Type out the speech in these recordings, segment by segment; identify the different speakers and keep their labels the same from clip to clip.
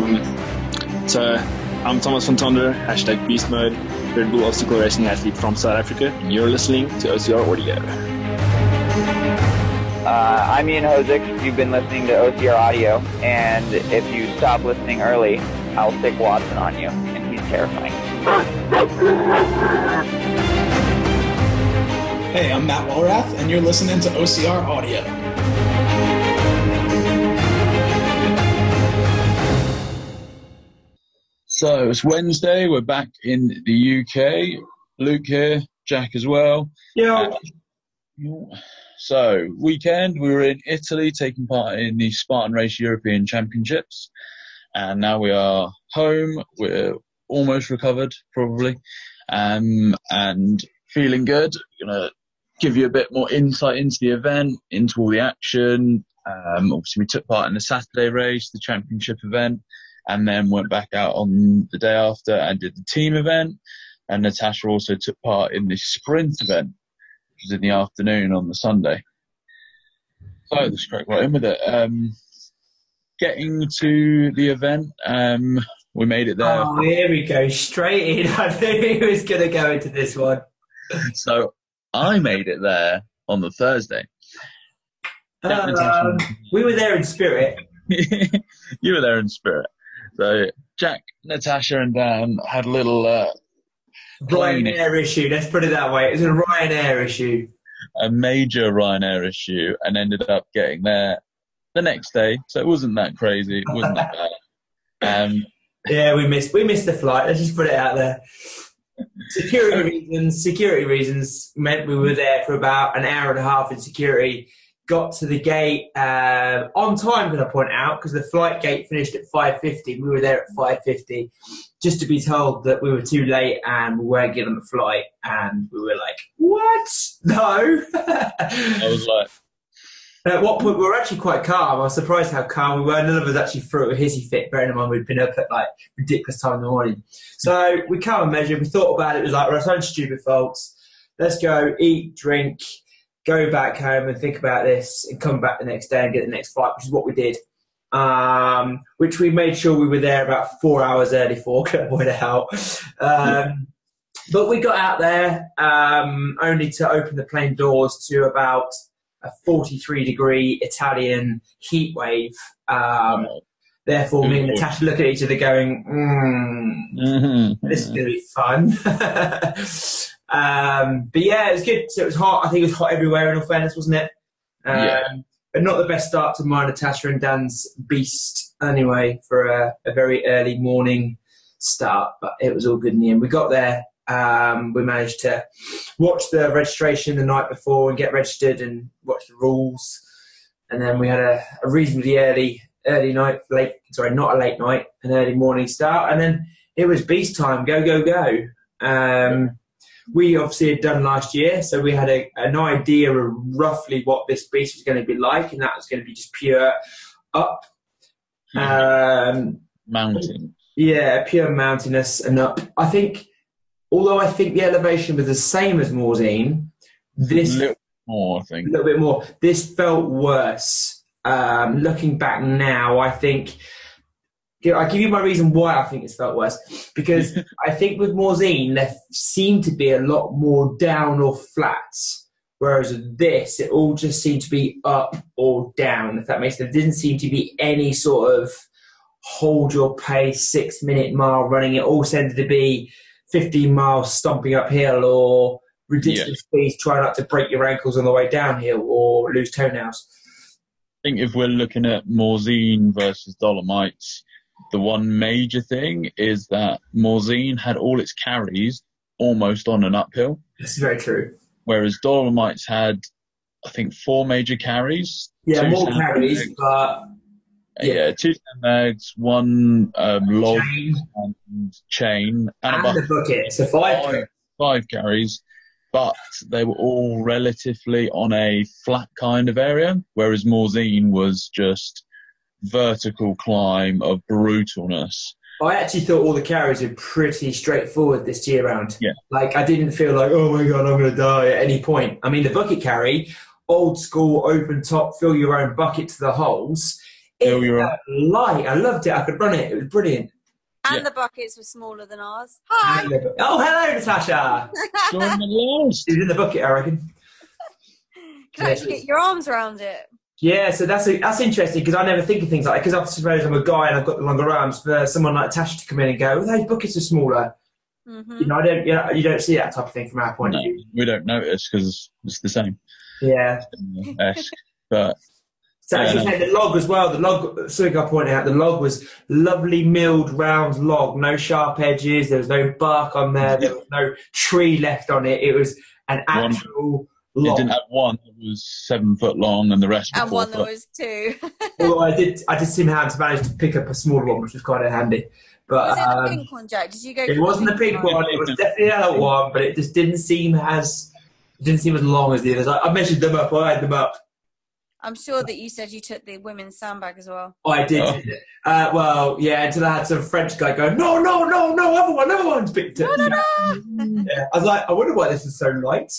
Speaker 1: Um, so I'm Thomas van Tonder, hashtag Beast Mode, Red Bull obstacle racing athlete from South Africa, and you're listening to OCR Audio.
Speaker 2: Uh, I'm Ian Hosick. You've been listening to OCR Audio, and if you stop listening early, I'll stick Watson on you, and he's terrifying.
Speaker 3: Hey, I'm Matt Walrath, and you're listening to OCR Audio.
Speaker 4: So it's Wednesday. We're back in the UK. Luke here, Jack as well.
Speaker 5: Yeah.
Speaker 4: So weekend, we were in Italy taking part in the Spartan Race European Championships, and now we are home. We're almost recovered, probably, um, and feeling good. Gonna give you a bit more insight into the event, into all the action. Um, obviously, we took part in the Saturday race, the championship event, and then went back out on the day after and did the team event. And Natasha also took part in the sprint event, which was in the afternoon on the Sunday. So let's crack right in with it. Um, getting to the event, um, we made it there.
Speaker 5: Oh, here we go, straight in. I knew he was going to go into this one.
Speaker 4: So I made it there on the Thursday.
Speaker 5: Um, we were there in spirit.
Speaker 4: you were there in spirit. So Jack, Natasha, and Dan had a little uh,
Speaker 5: Ryanair issue. Let's put it that way. It was a Ryanair issue.
Speaker 4: a major Ryanair issue, and ended up getting there the next day. So it wasn't that crazy. It wasn't that bad. Um,
Speaker 5: Yeah, we missed. We missed the flight. Let's just put it out there. Security reasons. Security reasons meant we were there for about an hour and a half in security. Got to the gate uh, on time. Can I point out because the flight gate finished at five fifty. We were there at five fifty, just to be told that we were too late and we weren't getting on the flight. And we were like, "What? No."
Speaker 4: I was like,
Speaker 5: At what point we were actually quite calm. I was surprised how calm we were. None of us actually threw a hissy fit, bearing in mind we'd been up at like ridiculous time in the morning. So we calm and measured. We thought about it. It was like, we're our own stupid faults. Let's go eat, drink, go back home and think about this and come back the next day and get the next flight, which is what we did. Um, which we made sure we were there about four hours early for, I point out. Um, but we got out there um, only to open the plane doors to about a 43 degree Italian heat wave. Um, therefore, me and
Speaker 4: Good.
Speaker 5: Natasha look at each other going, mm,
Speaker 4: mhm.
Speaker 5: this is going to be fun. um, but yeah, it was good. So it was hot. I think it was hot everywhere, in all fairness, wasn't it? Um,
Speaker 4: Yeah.
Speaker 5: But not the best start to my Natasha and Dan's beast, anyway, for a, a very early morning start. But it was all good in the end. We got there. Um, we managed to watch the registration the night before and get registered and watch the rules. And then we had a, a reasonably early early night, late sorry, not a late night, an early morning start. And then it was beast time, go go go. Um, we obviously had done last year, so we had a, an idea of roughly what this beast was going to be like, and that was going to be just pure up. Um,
Speaker 4: Mountain.
Speaker 5: yeah, pure mountainous and up. I think, although I think the elevation was the same as Morzine, this
Speaker 4: A little more, I think.
Speaker 5: a little bit more. This felt worse. Um, looking back now, I think I give you my reason why I think this felt worse because I think with Morzine there seemed to be a lot more down or flats, whereas with this it all just seemed to be up or down. If that makes sense, there didn't seem to be any sort of hold your pace six minute mile running. It all tended to be 15 miles stomping uphill or ridiculous speeds, try not to break your ankles on the way downhill or lose toenails.
Speaker 4: I think if we're looking at Morzine versus Dolomites, the one major thing is that Morzine had all its carries almost on an uphill,
Speaker 5: This is very true.
Speaker 4: whereas Dolomites had, I think, four major carries.
Speaker 5: Yeah, more carries, but
Speaker 4: Yeah,
Speaker 5: Yeah.
Speaker 4: two sandbags, one um, log
Speaker 5: chain
Speaker 4: and chain, and,
Speaker 5: and the bucket. So five.
Speaker 4: five, five carries, but they were all relatively on a flat kind of area, whereas Morzine was just vertical climb of brutalness.
Speaker 5: I actually thought all the carries were pretty straightforward this year round.
Speaker 4: Yeah.
Speaker 5: Like I didn't feel like, oh my god, I'm going to die at any point. I mean, the bucket carry, old school, open top, fill your own bucket to the holes.
Speaker 4: Fill your
Speaker 5: It's light. I loved it. I could run it. It was brilliant.
Speaker 6: And
Speaker 4: Yeah.
Speaker 6: the buckets were smaller than ours. Hi.
Speaker 5: Oh, hello, Natasha.
Speaker 4: Join the last.
Speaker 5: She's in the bucket, I reckon.
Speaker 6: Can actually get your arms around it.
Speaker 5: Yeah, so that's that's interesting because I never think of things like that because I suppose I'm a guy and I've got the longer arms. For someone like Tasha to come in and go, "Oh, those buckets are smaller,"
Speaker 6: hmm
Speaker 5: you know, I don't, you, know, you don't see that type of thing from our point
Speaker 4: No,
Speaker 5: of view.
Speaker 4: we don't notice because it's the same.
Speaker 5: Yeah.
Speaker 4: But
Speaker 5: So as you
Speaker 4: Yeah.
Speaker 5: say, the log as well. The log, something I pointed out, the log was lovely milled round log, no sharp edges. There was no bark on there. There was no tree left on it. It was an
Speaker 4: One-
Speaker 5: actual
Speaker 4: it didn't have one that was seven foot long and the rest were
Speaker 6: And
Speaker 4: four
Speaker 6: one that was two.
Speaker 5: Well, I did. I did seem to manage to pick up a smaller one, which was kind of handy. But
Speaker 6: was it the
Speaker 5: um,
Speaker 6: pink one, Jack? Did you go?
Speaker 5: it wasn't the pink one. It was definitely an adult one, but it just didn't seem as it didn't seem as long as the others. I, I measured them up. I had them up.
Speaker 6: I'm sure that you said you took the women's sandbag as well.
Speaker 5: I did.
Speaker 4: Oh.
Speaker 5: Uh, well, yeah, until I had some French guy go, no, no, no, no, other one, other one's picked it.
Speaker 6: No, no, no.
Speaker 5: Yeah. I was like, I wonder why this is so light.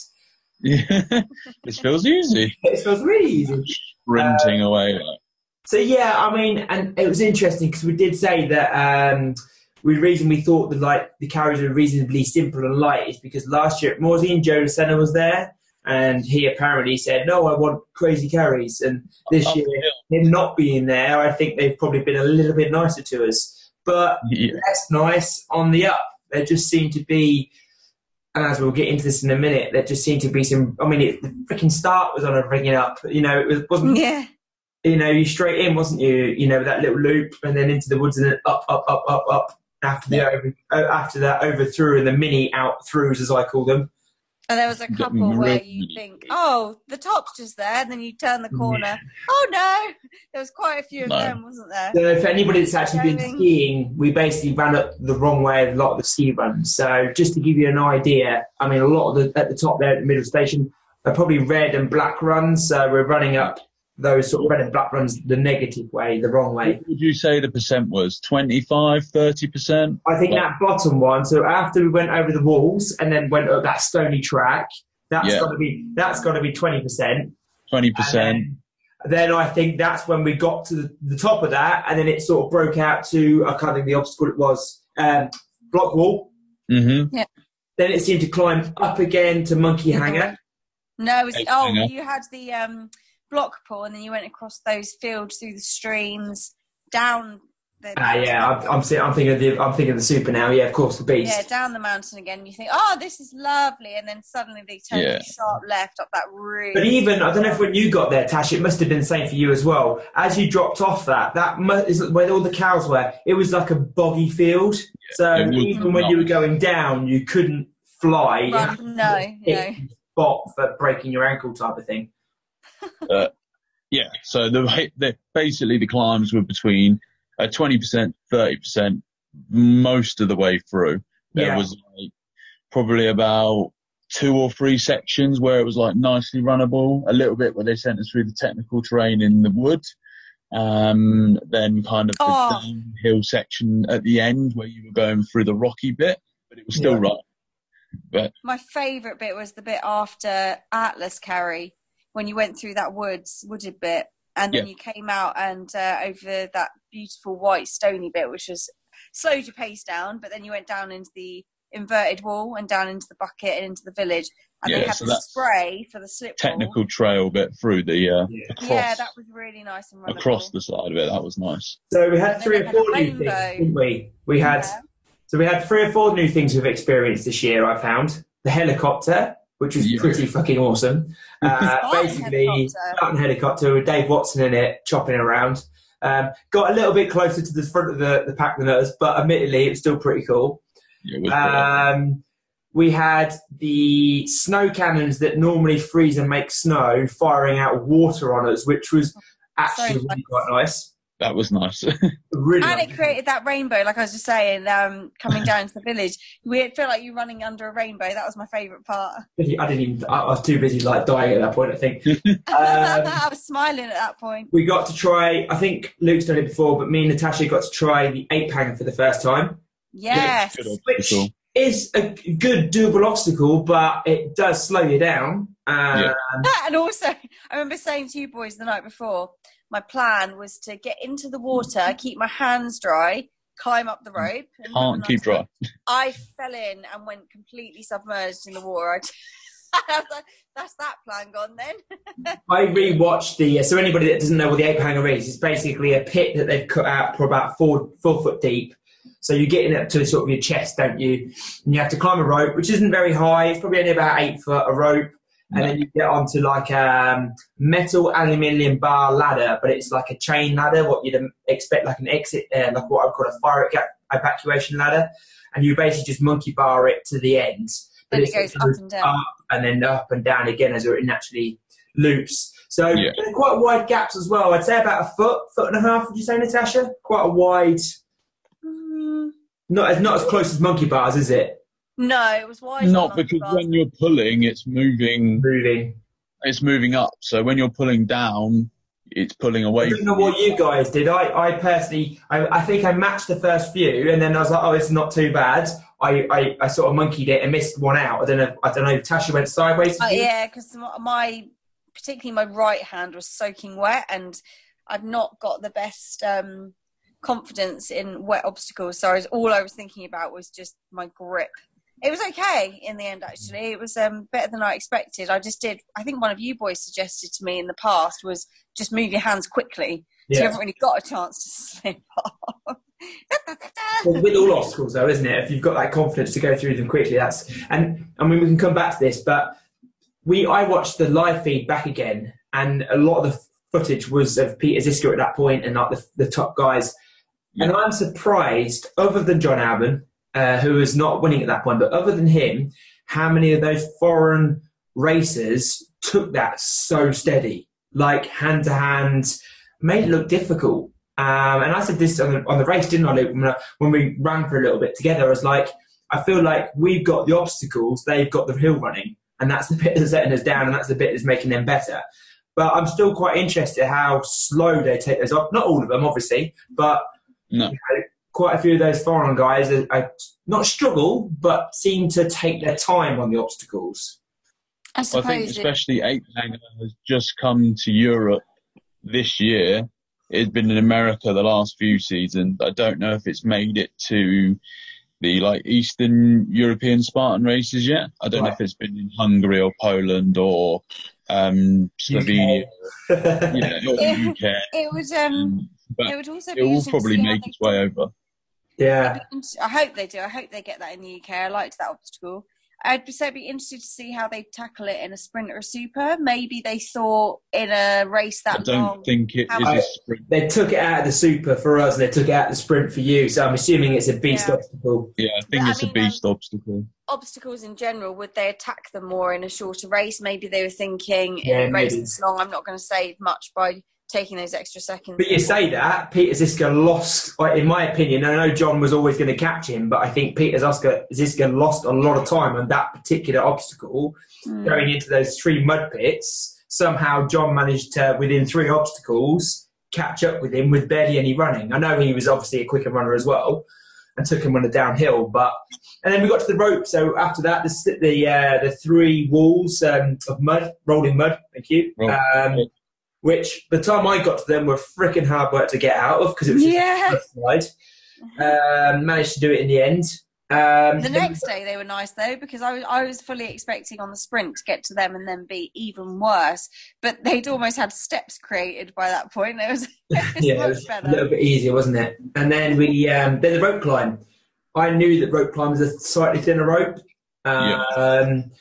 Speaker 4: Yeah. this feels easy.
Speaker 5: It feels really easy.
Speaker 4: Sprinting away. Like,
Speaker 5: So yeah, I mean, and it was interesting because we did say that um, the reason we thought the like the carriers were reasonably simple and light is because last year Morzine and Joe Senna was there, and he apparently said, "No, I want crazy carries." And this year, him not being there, I think they've probably been a little bit nicer to us. But
Speaker 4: yeah.
Speaker 5: less nice on the up. There just seemed to be, and as we'll get into this in a minute, there just seemed to be some. I mean, it, the freaking start was on a freaking up. You know, it was, wasn't.
Speaker 6: Yeah.
Speaker 5: You know, you straight in, wasn't you? You know, that little loop, and then into the woods, and then up, up, up, up, up. After the over, uh, after that overthrough and the mini out throughs, as I call them.
Speaker 6: And there was a couple where you think, oh, the top's just there, and then you turn the corner. Oh no, there was quite a few of
Speaker 4: No.
Speaker 6: them, wasn't there?
Speaker 5: So, if anybody that's actually been skiing, we basically ran up the wrong way a lot of the ski runs. So, just to give you an idea, I mean, a lot of the at the top there at the middle station are probably red and black runs. So, we're running up those sort of red and black runs the negative way, the wrong way.
Speaker 4: What would you say the percent was? 25, 30%?
Speaker 5: I think that bottom one. So, after we went over the walls and then went up that stony track, that's
Speaker 4: Yeah.
Speaker 5: got to be that's got to be twenty percent.
Speaker 4: 20%.
Speaker 5: Then I think that's when we got to the, the top of that, and then it sort of broke out to I can't think the obstacle it was um, block wall.
Speaker 4: Mm-hmm. Yeah.
Speaker 5: Then it seemed to climb up again to monkey hanger.
Speaker 6: No, it was,
Speaker 4: Eight
Speaker 6: oh,
Speaker 4: hanger.
Speaker 6: you had the um, block pool, and then you went across those fields through the streams, down the
Speaker 5: Ah, yeah, I'm, I'm, I'm thinking of the I'm thinking of the super now. Yeah, of course, the beast.
Speaker 6: yeah, down the mountain again. You think, oh, this is lovely, and then suddenly they turn
Speaker 4: Yeah.
Speaker 6: sharp left up that really.
Speaker 5: But even I don't know if when you got there, Tash, it must have been the same for you as well. As you dropped off that, that mu- is where all the cows were. It was like a boggy field. so
Speaker 4: it was
Speaker 5: even when you were going down, you couldn't fly. You had to
Speaker 6: Run, no, no.
Speaker 5: spot for breaking your ankle type of thing.
Speaker 4: Yeah, so the, the basically the climbs were between uh, 20%, 30% most of the way through. There
Speaker 5: Yeah.
Speaker 4: was like probably about two or three sections where it was like nicely runnable, a little bit where they sent us through the technical terrain in the wood. Um, then kind of the
Speaker 6: Oh.
Speaker 4: downhill section at the end where you were going through the rocky bit, but it was still
Speaker 5: Yeah.
Speaker 4: right. But
Speaker 6: My favourite bit was the bit after Atlas Carry when you went through that woods wooded bit, and then
Speaker 4: Yeah.
Speaker 6: you came out and uh, over that beautiful white stony bit, which was slowed your pace down. But then you went down into the inverted wall and down into the bucket and into the village, and they had
Speaker 4: so
Speaker 6: the spray for the slip wall.
Speaker 4: technical trail bit through the uh,
Speaker 5: Yeah.
Speaker 4: across
Speaker 6: Yeah, that was really nice and runnable.
Speaker 4: across the side of it. That was nice.
Speaker 5: So we had
Speaker 6: And
Speaker 5: three or four new things, didn't we? We had
Speaker 6: Yeah.
Speaker 5: so we had three or four new things we've experienced this year. I found the helicopter, which was
Speaker 4: Yeah.
Speaker 5: pretty fucking awesome. Uh,
Speaker 6: Spartan
Speaker 5: basically,
Speaker 6: helicopter.
Speaker 5: Helicopter with Dave Watson in it, chopping around. Um, got a little bit closer to the front of the, the pack than us, but admittedly, it's still pretty cool.
Speaker 4: Yeah,
Speaker 5: Um, we had the snow cannons that normally freeze and make snow firing out water on us, which was actually
Speaker 6: So
Speaker 5: really quite nice.
Speaker 4: That was nice.
Speaker 5: Really
Speaker 6: And
Speaker 5: nice.
Speaker 6: it created that rainbow, like I was just saying, um, coming down to the village. We feel like you're running under a rainbow. That was my favourite part.
Speaker 5: I didn't even. I I was too busy like dying at that point. I think. Um,
Speaker 6: I was smiling at that point.
Speaker 5: we got to try. I think Luke's done it before, but me and Natasha got to try the ape hanger for the first time.
Speaker 6: Yes.
Speaker 4: Good
Speaker 5: Which is a good doable obstacle, but it does slow you down. Uh,
Speaker 4: Yeah.
Speaker 6: And also, I remember saying to you boys the night before, my plan was to get into the water, keep my hands dry, climb up the rope. and
Speaker 4: Can't
Speaker 6: nice
Speaker 4: keep dry.
Speaker 6: I fell in and went completely submerged in the water. Like, That's that plan gone then.
Speaker 5: I rewatched the. uh, So anybody that doesn't know what the ape hanger is, it's basically a pit that they've cut out for about four four foot deep. So you're getting up to sort of your chest, don't you? And you have to climb a rope, which isn't very high. It's probably only about eight foot a rope, and
Speaker 4: No.
Speaker 5: then you get onto like a um, metal aluminium bar ladder, but it's like a chain ladder. What you'd um, expect, like an exit, uh, like what I would call a fire evacuation ladder, and you basically just monkey bar it to the end. But
Speaker 6: then it goes up and down.
Speaker 5: up and then up and down again as it naturally loops. So
Speaker 4: Yeah.
Speaker 5: quite wide gaps as well. I'd say about a foot, foot and a half. Would you say, Natasha? Quite a wide.
Speaker 6: Mm,
Speaker 5: Not as not as close as monkey bars, is it?
Speaker 6: No, it was wide.
Speaker 4: Not because when you're pulling, it's moving.
Speaker 5: Moving.
Speaker 4: It's moving up. So when you're pulling down, it's pulling
Speaker 5: I
Speaker 4: away.
Speaker 5: don't know what you guys did. I, I personally, I, I think I matched the first few, and then I was like, oh, it's not too bad. I, I, I sort of monkeyed it and missed one out. I don't know. I don't know. Tasha went sideways.
Speaker 6: Uh, yeah, because my particularly my right hand was soaking wet, and I've not got the best um, confidence in wet obstacles. So I was, all I was thinking about was just my grip. It was okay in the end. Actually, it was um, better than I expected. I just did. I think one of you boys suggested to me in the past was just move your hands quickly, so you haven't really got a chance to slip off.
Speaker 5: Well, with all obstacles, though, isn't it? If you've got that confidence to go through them quickly, that's and I mean we can come back to this, but we I watched the live feed back again, and a lot of the footage was of Peter Ziska at that point and like the, the top guys, and I'm surprised, other than John Albon, uh, who was not winning at that point, but other than him, how many of those foreign racers took that so steady, like hand to hand, made it look difficult. Um, and I said this on the, on the race, didn't I, Luke? When, I- when we ran for a little bit together, I was like, I feel like we've got the obstacles, they've got the hill running, and that's the bit that's letting us down, and that's the bit that's making them better. But I'm still quite interested how slow they take those off. Not all of them, obviously, but
Speaker 4: No.
Speaker 5: Quite a few of those foreign guys are, are not struggle, but seem to take their time on the obstacles.
Speaker 6: I
Speaker 4: I think especially Ape Hanger has just come to Europe this year. It's been in America the last few seasons. I don't know if it's made it to the like Eastern European Spartan races yet. I don't know if it's been in Hungary or Poland or um, Slovenia, yeah, or the UK.
Speaker 6: it would um,
Speaker 4: Um, but
Speaker 6: it would also be
Speaker 4: it will probably make its way over.
Speaker 5: Yeah.
Speaker 6: I hope they do. I hope they get that in the UK. I liked that obstacle. I'd be so be interested to see how they tackle it in a sprint or a super. Maybe they thought in a race that I
Speaker 4: don't
Speaker 6: long.
Speaker 4: think it
Speaker 6: How
Speaker 4: is a sprint.
Speaker 5: They took it out of the super for us, and they took it out of the sprint for you. So I'm assuming it's a beast
Speaker 6: Yeah.
Speaker 5: obstacle.
Speaker 4: Yeah, I think
Speaker 6: But I
Speaker 4: it's a
Speaker 6: mean, um,
Speaker 4: beast obstacle.
Speaker 6: obstacles in general, would they attack them more in a shorter race? Maybe they were thinking
Speaker 5: Yeah,
Speaker 6: in a race
Speaker 5: maybe.
Speaker 6: this long, I'm not going to save much by taking those extra seconds.
Speaker 5: But you say that Peter Ziska lost, in my opinion. I know John was always going to catch him, but I think Peter Ziska, Ziska lost a lot of time on that particular obstacle
Speaker 6: Hmm.
Speaker 5: going into those three mud pits. Somehow John managed to, within three obstacles, catch up with him with barely any running. I know he was obviously a quicker runner as well, and took him on the downhill. But and then we got to the rope. So after that, the the, uh, the three walls um, of mud, rolling mud. Thank you.
Speaker 4: Roll-
Speaker 5: Um, which the time I got to them were freaking hard work to get out of because it was just
Speaker 6: Yeah.
Speaker 5: a slide. Um, managed to do it in the end. Um,
Speaker 6: The next day they were nice though because I was I was fully expecting on the sprint to get to them and then be even worse. But they'd almost had steps created by that point. It was, it was
Speaker 5: yeah, it
Speaker 6: much
Speaker 5: was a little bit easier, wasn't it? And then we um, then the rope climb. I knew that rope climb was a slightly thinner rope. Um,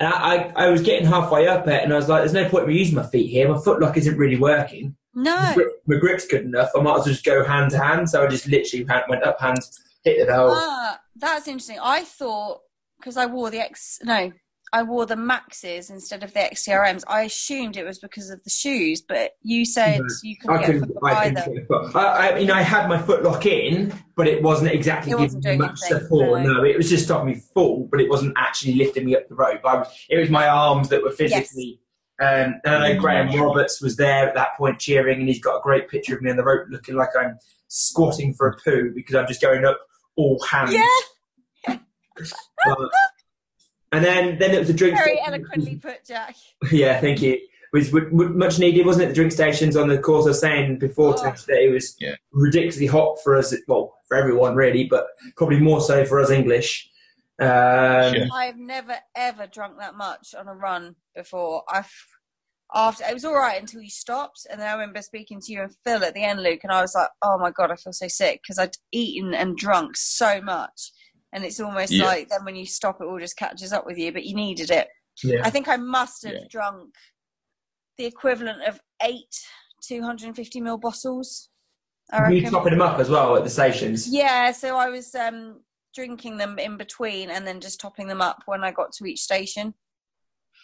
Speaker 5: And I, I, I was getting halfway up it, and I was like, "There's no point in me using my feet here. My footlock isn't really working. My,
Speaker 6: No.
Speaker 5: grip, my grip's good enough. I might as well just go hand to hand." So I just literally went up hand, hit the bell.
Speaker 6: Ah, that's interesting. I thought because I wore the X no, I wore the Maxes instead of the XTRMs. I assumed it was because of the shoes, but you said
Speaker 5: No,
Speaker 6: you couldn't
Speaker 5: I
Speaker 6: get
Speaker 5: couldn't.
Speaker 6: foot
Speaker 5: I
Speaker 6: either.
Speaker 5: couldn't get the foot. I, I mean, I had my footlock in, but it wasn't exactly
Speaker 6: It
Speaker 5: giving
Speaker 6: wasn't
Speaker 5: me
Speaker 6: doing
Speaker 5: much support.
Speaker 6: no.
Speaker 5: No. it was just stopping me fall, but it wasn't actually lifting me up the rope. I was, it was my arms that were physically. Um, and I know Graham Roberts was there at that point cheering, and he's got a great picture of me on the rope, looking like I'm squatting for a poo because I'm just going up all hands.
Speaker 6: Yeah,
Speaker 5: But- and then, then it was a drink.
Speaker 6: very
Speaker 5: session.
Speaker 6: eloquently put, Jack.
Speaker 5: Yeah, thank you. was w- w- much needed, wasn't it? The drink stations on the course. I was saying before
Speaker 6: Oh.
Speaker 5: Tash, that it was
Speaker 4: Yeah.
Speaker 5: ridiculously hot for us. Well, for everyone really, but probably more so for us English. Um,
Speaker 4: Yeah.
Speaker 6: I've never ever drunk that much on a run before. I've after it was all right until you stopped, and then I remember speaking to you and Phil at the end, Luke, and I was like, "Oh my god, I feel so sick" because I'd eaten and drunk so much, and it's almost
Speaker 4: Yeah.
Speaker 6: like then when you stop, it all just catches up with you. But you needed it.
Speaker 5: Yeah.
Speaker 6: I think I must have
Speaker 4: Yeah.
Speaker 6: drunk the equivalent of eight 250 ml bottles. I
Speaker 5: you
Speaker 6: reckon.
Speaker 5: topping them up as well at the stations.
Speaker 6: Yeah, so I was um, drinking them in between and then just topping them up when I got to each station.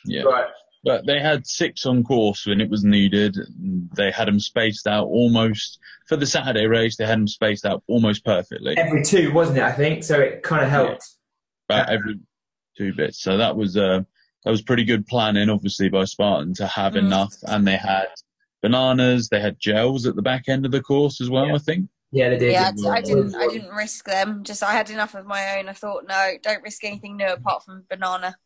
Speaker 4: Yeah.
Speaker 5: Right.
Speaker 4: But they had six on course when it was needed. They had them spaced out almost for the Saturday race. They had them spaced out almost perfectly,
Speaker 5: Every two, wasn't it? I think so. It kind of helped.
Speaker 4: about every two bits. So that was uh, that was pretty good planning, obviously by Spartan to have
Speaker 6: Mm.
Speaker 4: enough. And they had bananas. They had gels at the back end of the course as well.
Speaker 5: Yeah.
Speaker 4: I think.
Speaker 5: Yeah, they did.
Speaker 6: Yeah, I, I didn't. I didn't risk them. Just I had enough of my own. I thought, no, don't risk anything new apart from banana.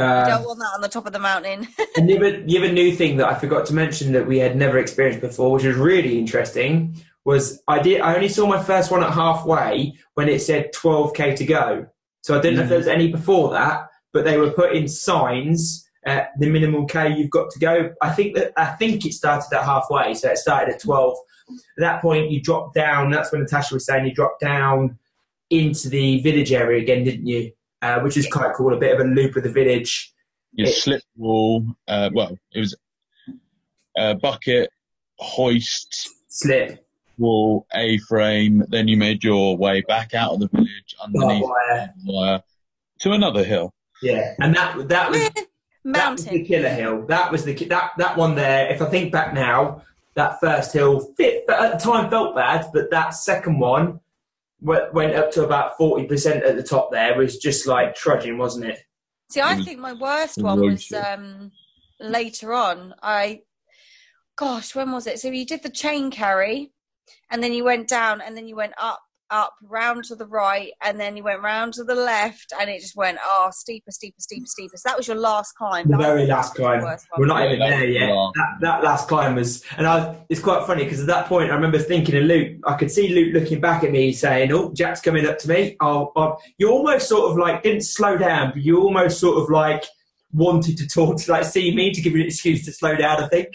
Speaker 5: Uh,
Speaker 6: don't want that on the top of the mountain.
Speaker 5: And the other, the other new thing that I forgot to mention that we had never experienced before, which was really interesting, was I did I only saw my first one at halfway when it said 12k to go. So I didn't know if there was any before that, but they were putting signs at the minimal k you've got to go. I think that I think it started at halfway, so it started at 12. At that point, you dropped down. That's when Natasha was saying you dropped down into the village area again, didn't you? Uh, which is quite cool. A bit of a loop of the village.
Speaker 4: Your
Speaker 5: It-
Speaker 4: slip wall. Uh, well, it was a bucket, hoist,
Speaker 5: Slip.
Speaker 4: wall, A frame. Then you made your way back out of the village underneath
Speaker 5: barbed wire.
Speaker 4: wire to another hill.
Speaker 5: Yeah, and that that was that was the killer hill. That was the that that one there. If I think back now, that first hill fit, at the time felt bad. But that second one went, went up to about forty percent at the top. There was just like trudging, wasn't it?
Speaker 6: See, I think my worst one was um, later on. I, gosh, when was it? So you did the chain carry, and then you went down, and then you went up, up, round to the right, and then you went round to the left, and it just went oh steeper, steeper, steeper, steeper. So that was your last climb.
Speaker 5: The
Speaker 6: That
Speaker 5: very last climb.
Speaker 6: worst
Speaker 5: We're not even there yet.
Speaker 4: long.
Speaker 5: That, that last climb was, and I, it's quite funny because at that point I remember thinking of Luke. I could see Luke looking back at me saying, "Oh, Jack's coming up to me." Oh, oh. you almost sort of like didn't slow down, but you almost sort of like wanted to talk to like see me to give you an excuse to slow down. I think.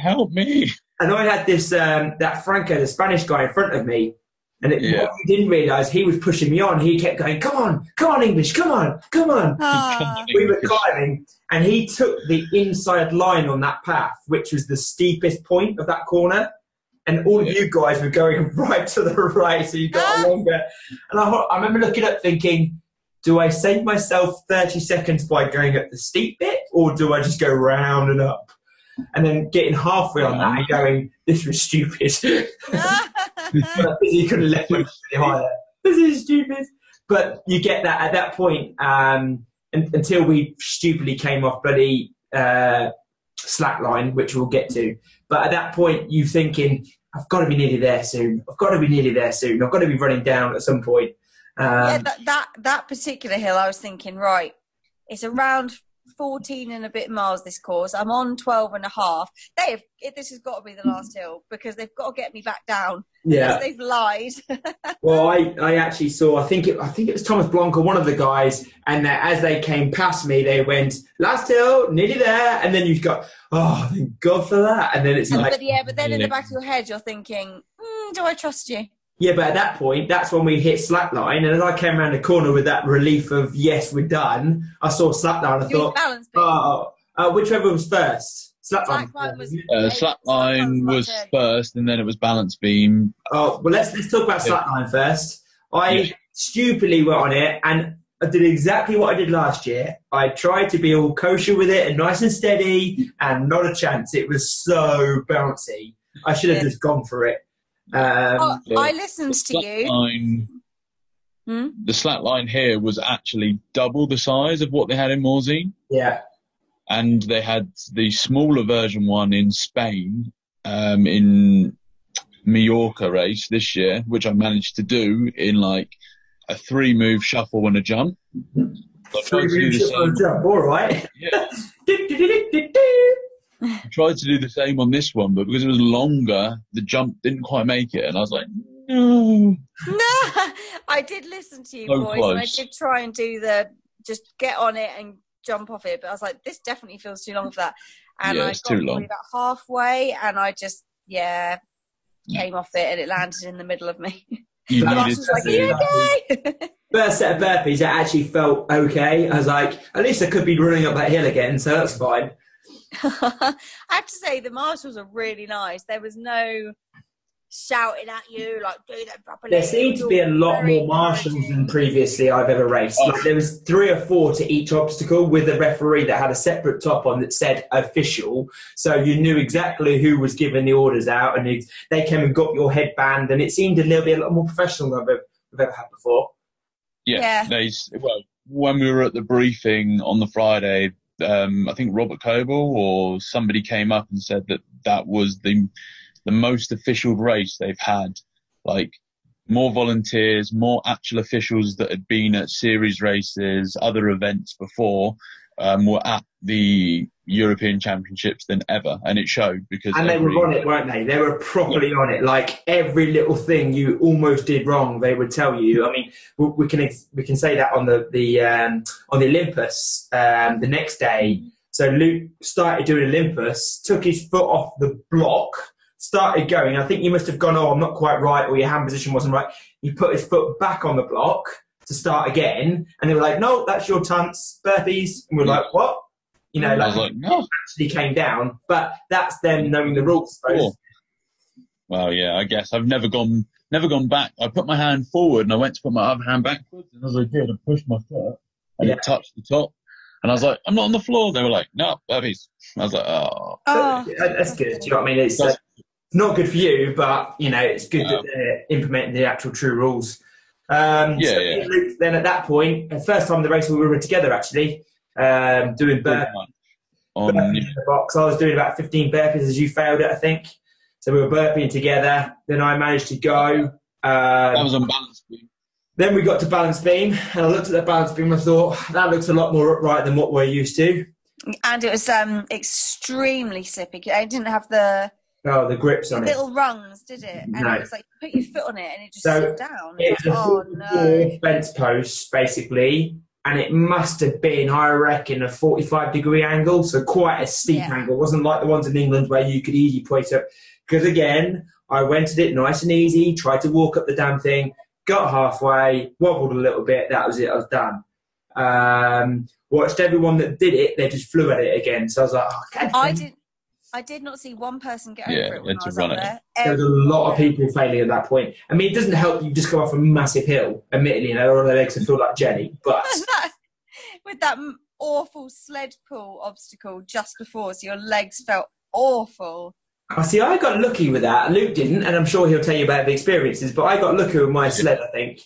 Speaker 4: Help me!
Speaker 5: And I had this um, that Franco, the Spanish guy, in front of me, and it,
Speaker 4: Yeah.
Speaker 5: what he didn't realise he was pushing me on. He kept going, "Come on, come on, English, come on, come on."
Speaker 6: Ah.
Speaker 5: We were climbing, and he took the inside line on that path, which was the steepest point of that corner. And all of
Speaker 4: Yeah.
Speaker 5: you guys were going right to the right, so you got a longer. And I, I remember looking up, thinking, "Do I save myself thirty seconds by going up the steep bit, or do I just go round and up?" And then getting halfway on that and going, "This was stupid." you could have left it really higher. This is stupid. But you get that at that point um, un- until we stupidly came off bloody uh, slackline, which we'll get to. But at that point, you're thinking, I've got to be nearly there soon. I've got to be nearly there soon. I've got to be running down at some point. Um,
Speaker 6: yeah, that, that that particular hill, I was thinking, right, it's around 14 and a bit miles this course. I'm on 12 and a half. They have, this has got to be the last hill because they've got to get me back down.
Speaker 5: yeah.
Speaker 6: They've lied.
Speaker 5: Well, I, I actually saw. I think it. I think it was Thomas Blanca, one of the guys, and that as they came past me, they went last hill, nearly there, and then you've got oh, thank God for that, and then it's like
Speaker 6: but yeah, but then in the back of your head, you're thinking, mm, do I trust you?
Speaker 5: Yeah, but at that point, that's when we hit slackline, and as I came around the corner with that relief of yes, we're done, I saw slackline. I
Speaker 6: You
Speaker 5: thought,
Speaker 6: balance beam.
Speaker 5: oh, uh, whichever was first. Slackline.
Speaker 6: Slackline was-
Speaker 4: Uh, slackline was
Speaker 6: Slackline.
Speaker 4: first, and then it was balance beam.
Speaker 5: Oh, well, let's let's talk about
Speaker 4: Yeah.
Speaker 5: slackline first. I
Speaker 4: Yeah.
Speaker 5: stupidly went on it and I did exactly what I did last year. I tried to be all kosher with it and nice and steady, and not a chance. It was so bouncy. I should have
Speaker 6: Yeah.
Speaker 5: just gone for it. Um,
Speaker 6: Oh,
Speaker 4: Yeah.
Speaker 6: I listened to you.
Speaker 4: Slackline,
Speaker 6: Hmm?
Speaker 4: the slack line here was actually double the size of what they had in Morzine.
Speaker 5: yeah,
Speaker 4: and they had the smaller version one in Spain um, in Mallorca race this year, which I managed to do in like a three move shuffle and a jump. I
Speaker 5: Three
Speaker 4: tried to do
Speaker 5: room
Speaker 4: the
Speaker 5: ship on
Speaker 4: same.
Speaker 5: a jump. All right.
Speaker 4: Yeah, I tried to do the same on this one, but because it was longer, the jump didn't quite make it, and I was like, no.
Speaker 6: No, I did listen to you
Speaker 4: So
Speaker 6: boys, and I did try and do the just get on it and jump off it, but I was like, this definitely feels too long for that. And
Speaker 4: Yeah,
Speaker 6: I
Speaker 4: it's
Speaker 6: got
Speaker 4: too
Speaker 6: probably
Speaker 4: long.
Speaker 6: about halfway, and I just yeah
Speaker 4: Yeah.
Speaker 6: came off it, and it landed in the middle of me.
Speaker 4: You
Speaker 5: That
Speaker 6: And I
Speaker 4: needed
Speaker 6: was
Speaker 4: to
Speaker 6: like, "Are you okay?"
Speaker 5: First set of burpees, it actually felt okay. I was like, at least I could be running up that hill again, so that's fine.
Speaker 6: I have to say the marshals are really nice. There was no shouting at you like do that properly.
Speaker 5: There seemed to be a lot more marshals than previously I've ever raced. Like there was three or four to each obstacle with a referee that had a separate top on that said official, so you knew exactly who was giving the orders out, and it, they came and got your headband, and it seemed a little bit a lot more professional than I've ever, I've ever had before.
Speaker 4: Yeah,
Speaker 6: Yeah.
Speaker 4: they well when we were at the briefing on the Friday, um, I think Robert Coble or somebody came up and said that that was the the most official race they've had. Like more volunteers, more actual officials that had been at series races, other events before, um, were at the European Championships than ever, and it showed because
Speaker 5: And they were on it, weren't they? They were properly on it. Like every little thing you almost did wrong, they would tell you. I mean, we, we can ex- we can say that on the the um, on the Olympus um, the next day. So Luke started doing Olympus, took his foot off the block, started going. I think you must have gone, oh, I'm not quite right, or your hand position wasn't right. He put his foot back on the block to start again, and they were like, no, that's your tunts, burpees. And we're like, what? You know,
Speaker 4: I was
Speaker 5: like,
Speaker 4: like, no.
Speaker 5: actually came down, but that's them knowing the rules, I suppose.
Speaker 4: Cool. Well, yeah, I guess I've never gone, never gone back. I put my hand forward and I went to put my other hand backwards, and as I did, I pushed my foot and
Speaker 5: Yeah.
Speaker 4: it touched the top, and I was like, I'm not on the floor. They were like, No, burpees. I was like, Oh,
Speaker 6: Oh,
Speaker 5: That's good. Do you know what I mean? It's uh, not good for you, but you know, it's good that they're implementing the actual true rules. Um,
Speaker 4: Yeah,
Speaker 5: so
Speaker 4: yeah.
Speaker 5: Luke, then at that point, the first time the race we were together actually, um, doing burpees
Speaker 4: much. on
Speaker 5: in the box. I was doing about 15 burpees as you failed it, I think. So we were burping together. Then I managed to go.
Speaker 4: that
Speaker 5: Um,
Speaker 4: was on balance beam.
Speaker 5: then we got to balance beam, and I looked at the balance beam and I thought that looks a lot more upright than what we're used to.
Speaker 6: and it was um extremely sippy. It didn't have the
Speaker 5: Oh, the grips on it.
Speaker 6: little rungs, did it? And
Speaker 5: No.
Speaker 6: it was like you put your foot on it and it just
Speaker 5: So,
Speaker 6: slipped down.
Speaker 5: It's a
Speaker 6: oh no!
Speaker 5: four fence post, basically, and it must have been, I reckon, a 45 degree angle, so quite a steep
Speaker 6: Yeah.
Speaker 5: angle. It wasn't like the ones in England where you could easily point up. Because again, I went at it nice and easy, tried to walk up the damn thing, got halfway, wobbled a little bit, that was it, I was done. Um, watched everyone that did it, they just flew at it again. So I was like, oh,
Speaker 6: I
Speaker 5: damn.
Speaker 6: did. I did not see one person get
Speaker 4: Yeah,
Speaker 6: over it when
Speaker 4: had
Speaker 6: I was
Speaker 4: run
Speaker 6: up
Speaker 4: it.
Speaker 6: there.
Speaker 5: There was a lot of people failing at that point. I mean, it doesn't help you just go off a massive hill, admittedly, you know, all their legs will feel like jelly, but.
Speaker 6: with that awful sled pull obstacle just before, so your legs felt awful.
Speaker 5: I see. I got lucky with that. Luke didn't, and I'm sure he'll tell you about the experiences. But I got lucky with my sled. I think.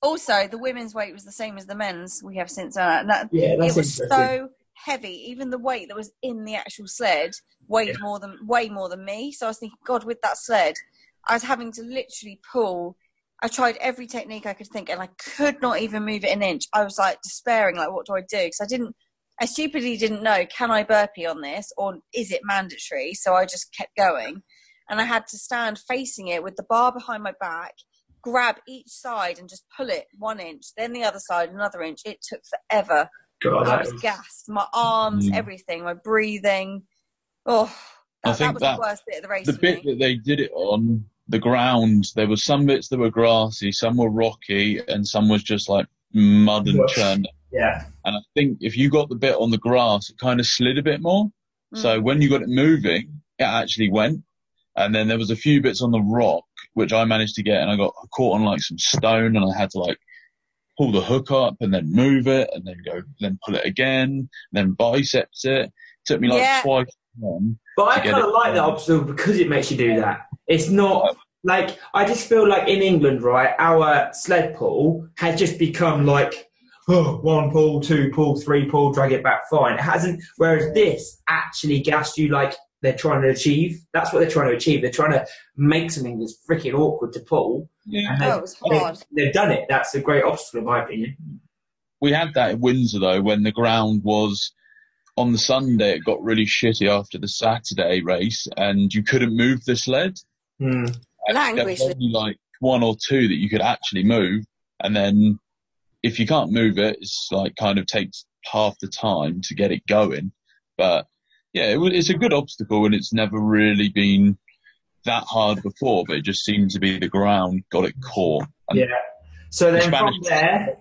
Speaker 6: Also, the women's weight was the same as the men's we have since. Uh, and that,
Speaker 5: Yeah,
Speaker 6: it
Speaker 5: that's
Speaker 6: was so heavy. Even the weight that was in the actual sled weighed
Speaker 5: Yeah.
Speaker 6: more than way more than me. So I was thinking, God, with that sled, I was having to literally pull. I tried every technique I could think, and I could not even move it an inch. I was like despairing, like, what do I do? Because I didn't. I stupidly didn't know, can I burpee on this or is it mandatory? So I just kept going. And I had to stand facing it with the bar behind my back, grab each side and just pull it one inch, then the other side another inch. It took forever.
Speaker 5: God,
Speaker 6: I was
Speaker 5: was-
Speaker 6: gassed. My arms,
Speaker 4: Mm.
Speaker 6: everything, my breathing. Oh,
Speaker 4: I
Speaker 6: that, that was
Speaker 4: that-
Speaker 6: the worst bit of the race
Speaker 4: The bit
Speaker 6: me.
Speaker 4: that they did it on, the ground, there were some bits that were grassy, some were rocky, and some was just like mud and churned.
Speaker 5: yeah.
Speaker 4: And I think if you got the bit on the grass, it kind of slid a bit more.
Speaker 6: Mm.
Speaker 4: So when you got it moving, it actually went. And then there was a few bits on the rock, which I managed to get and I got caught on like some stone and I had to like pull the hook up and then move it and then go, then pull it again, then biceps it. took me like
Speaker 6: Yeah.
Speaker 4: twice. Then.
Speaker 5: But I kind of
Speaker 4: it.
Speaker 5: like that obstacle because it makes you do that. It's not like I just feel like in England, right? Our sled pull has just become like oh, one pull, two pull, three pull, drag it back, fine. It hasn't. Whereas this actually gassed you like they're trying to achieve. That's what they're trying to achieve. They're trying to make something that's freaking awkward to pull.
Speaker 4: Yeah.
Speaker 5: And
Speaker 6: Oh,
Speaker 5: they've-
Speaker 6: was hard.
Speaker 5: They've done it. That's a great obstacle, in my opinion.
Speaker 4: we had that at Windsor though when the ground was on the Sunday. It got really shitty after the Saturday race, and you couldn't move the sled.
Speaker 5: Hmm.
Speaker 4: And
Speaker 6: Language.
Speaker 4: There was only like one or two that you could actually move, and then if you can't move it, it's like kind of takes half the time to get it going. But yeah, it, wa- it's a good obstacle, and it's never really been that hard before. But it just seemed to be the ground got it caught. And
Speaker 5: Yeah. So
Speaker 4: the
Speaker 5: then from there,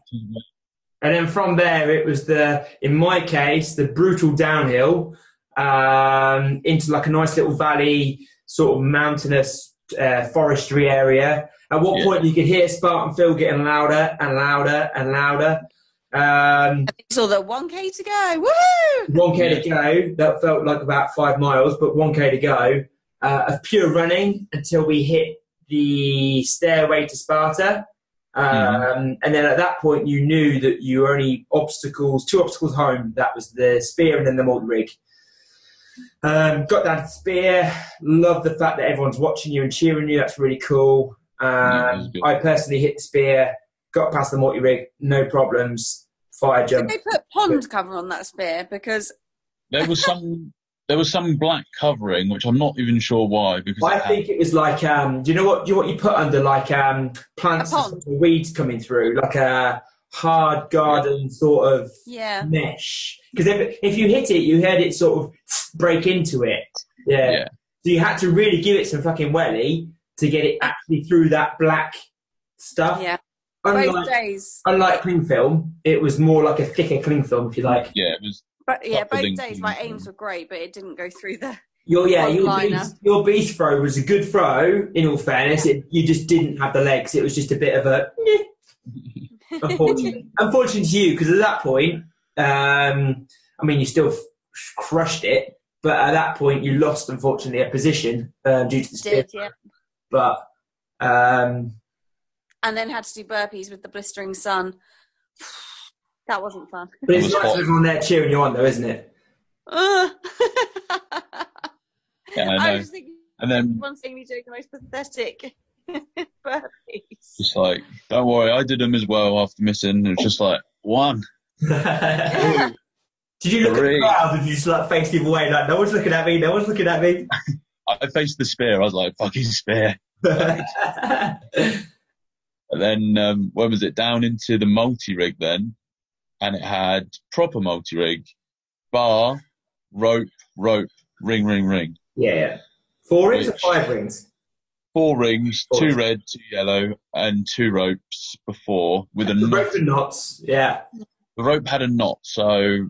Speaker 5: and then from there, it was the, in my case, the brutal downhill um, into like a nice little valley, sort of mountainous uh, forestry area. At what
Speaker 4: Yeah.
Speaker 5: point you could hear Spartan Phil getting louder and louder and louder. Um,
Speaker 6: So the 1K to go. Woohoo!
Speaker 5: 1k to go. That felt like about five miles, but 1k to go. Uh, of pure running until we hit the stairway to Sparta. Um, And then at that point, you knew that you were only obstacles, two obstacles home. That was the spear and then the multi rig. Um, got down to spear. Love the fact that everyone's watching you and cheering you. That's really cool.
Speaker 4: Yeah, it was
Speaker 5: Um,
Speaker 4: good.
Speaker 5: I personally hit the spear, got past the multi rig, no problems. Fire
Speaker 6: Did
Speaker 5: jump.
Speaker 6: they put pond cover on that spear? Because
Speaker 4: there was some there was some black covering, which I'm not even sure why. Because
Speaker 5: I
Speaker 4: it had-
Speaker 5: think it was like um, do you know what do you what you put under like um, plants and or weeds coming through like a hard garden sort of
Speaker 6: yeah,
Speaker 5: mesh because if, if you hit it you heard it sort of break into it yeah.
Speaker 4: Yeah.
Speaker 5: so you had to really give it some fucking welly to get it actually through that black stuff
Speaker 6: yeah. Both
Speaker 5: unlike,
Speaker 6: days,
Speaker 5: unlike cling film it was more like a thicker cling film if you like
Speaker 4: yeah, it was
Speaker 6: but yeah, both days my aims were great, but it didn't go through the.
Speaker 5: Your yeah, your beast, your beast throw was a good throw. In all fairness, it, you just didn't have the legs. It was just a bit of a. Unfortunately, unfortunately to you, because at that point, um, I mean, you still f- crushed it, but at that point, you lost, unfortunately, a position um, due to the spear.
Speaker 6: Did yeah,
Speaker 5: But um,
Speaker 6: and then had to do burpees with the blistering sun. That wasn't fun.
Speaker 5: but it's
Speaker 4: was
Speaker 5: nice
Speaker 4: hot.
Speaker 5: to everyone there cheering you on, though, isn't it?
Speaker 6: Ugh.
Speaker 4: Yeah, I
Speaker 6: I
Speaker 4: know.
Speaker 6: was thinking,
Speaker 4: and then
Speaker 6: everyone seeing me doing the most pathetic burpees.
Speaker 4: just like don't worry, I did them as well after missing. It was just like one.
Speaker 5: Did you look at
Speaker 4: Three.
Speaker 5: the crowd and you just like face the other way, like no one's looking at me, no one's looking at me?
Speaker 4: I faced the spear. I was like fucking spear. And then um, when was it down into the multi rig then, and it had proper multi rig, bar, rope, rope, ring, ring, ring.
Speaker 5: Yeah, yeah. Four rings or five rings?
Speaker 4: Four rings,
Speaker 5: Four.
Speaker 4: two red, two yellow, and two ropes before with a
Speaker 5: The
Speaker 4: knot.
Speaker 5: rope and knots. Yeah.
Speaker 4: The rope had a knot, so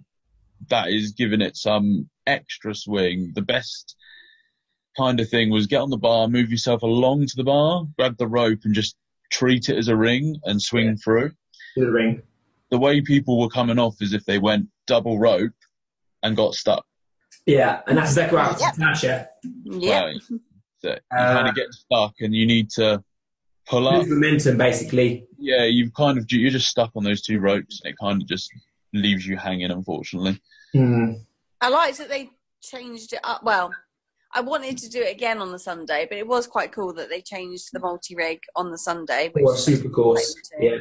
Speaker 4: that is giving it some extra swing. The best kind of thing was get on the bar, move yourself along to the bar, grab the rope, and just treat it as a ring and swing through.
Speaker 5: To the ring.
Speaker 4: The way people were coming off is if they went double rope and got stuck.
Speaker 5: Yeah, and that's exactly what happened
Speaker 6: Yep.
Speaker 5: to Natasha.
Speaker 6: Yeah.
Speaker 4: Right. So you
Speaker 5: Uh,
Speaker 4: kind of get stuck and you need to pull up.
Speaker 5: Momentum, basically.
Speaker 4: Yeah, you've kind of you're just stuck on those two ropes, and it kind of just leaves you hanging. Unfortunately,
Speaker 5: Hmm.
Speaker 6: I liked that they changed it up. Well, I wanted to do it again on the Sunday, but it was quite cool that they changed the multi rig on the Sunday. Which
Speaker 5: Or a super course. Yeah.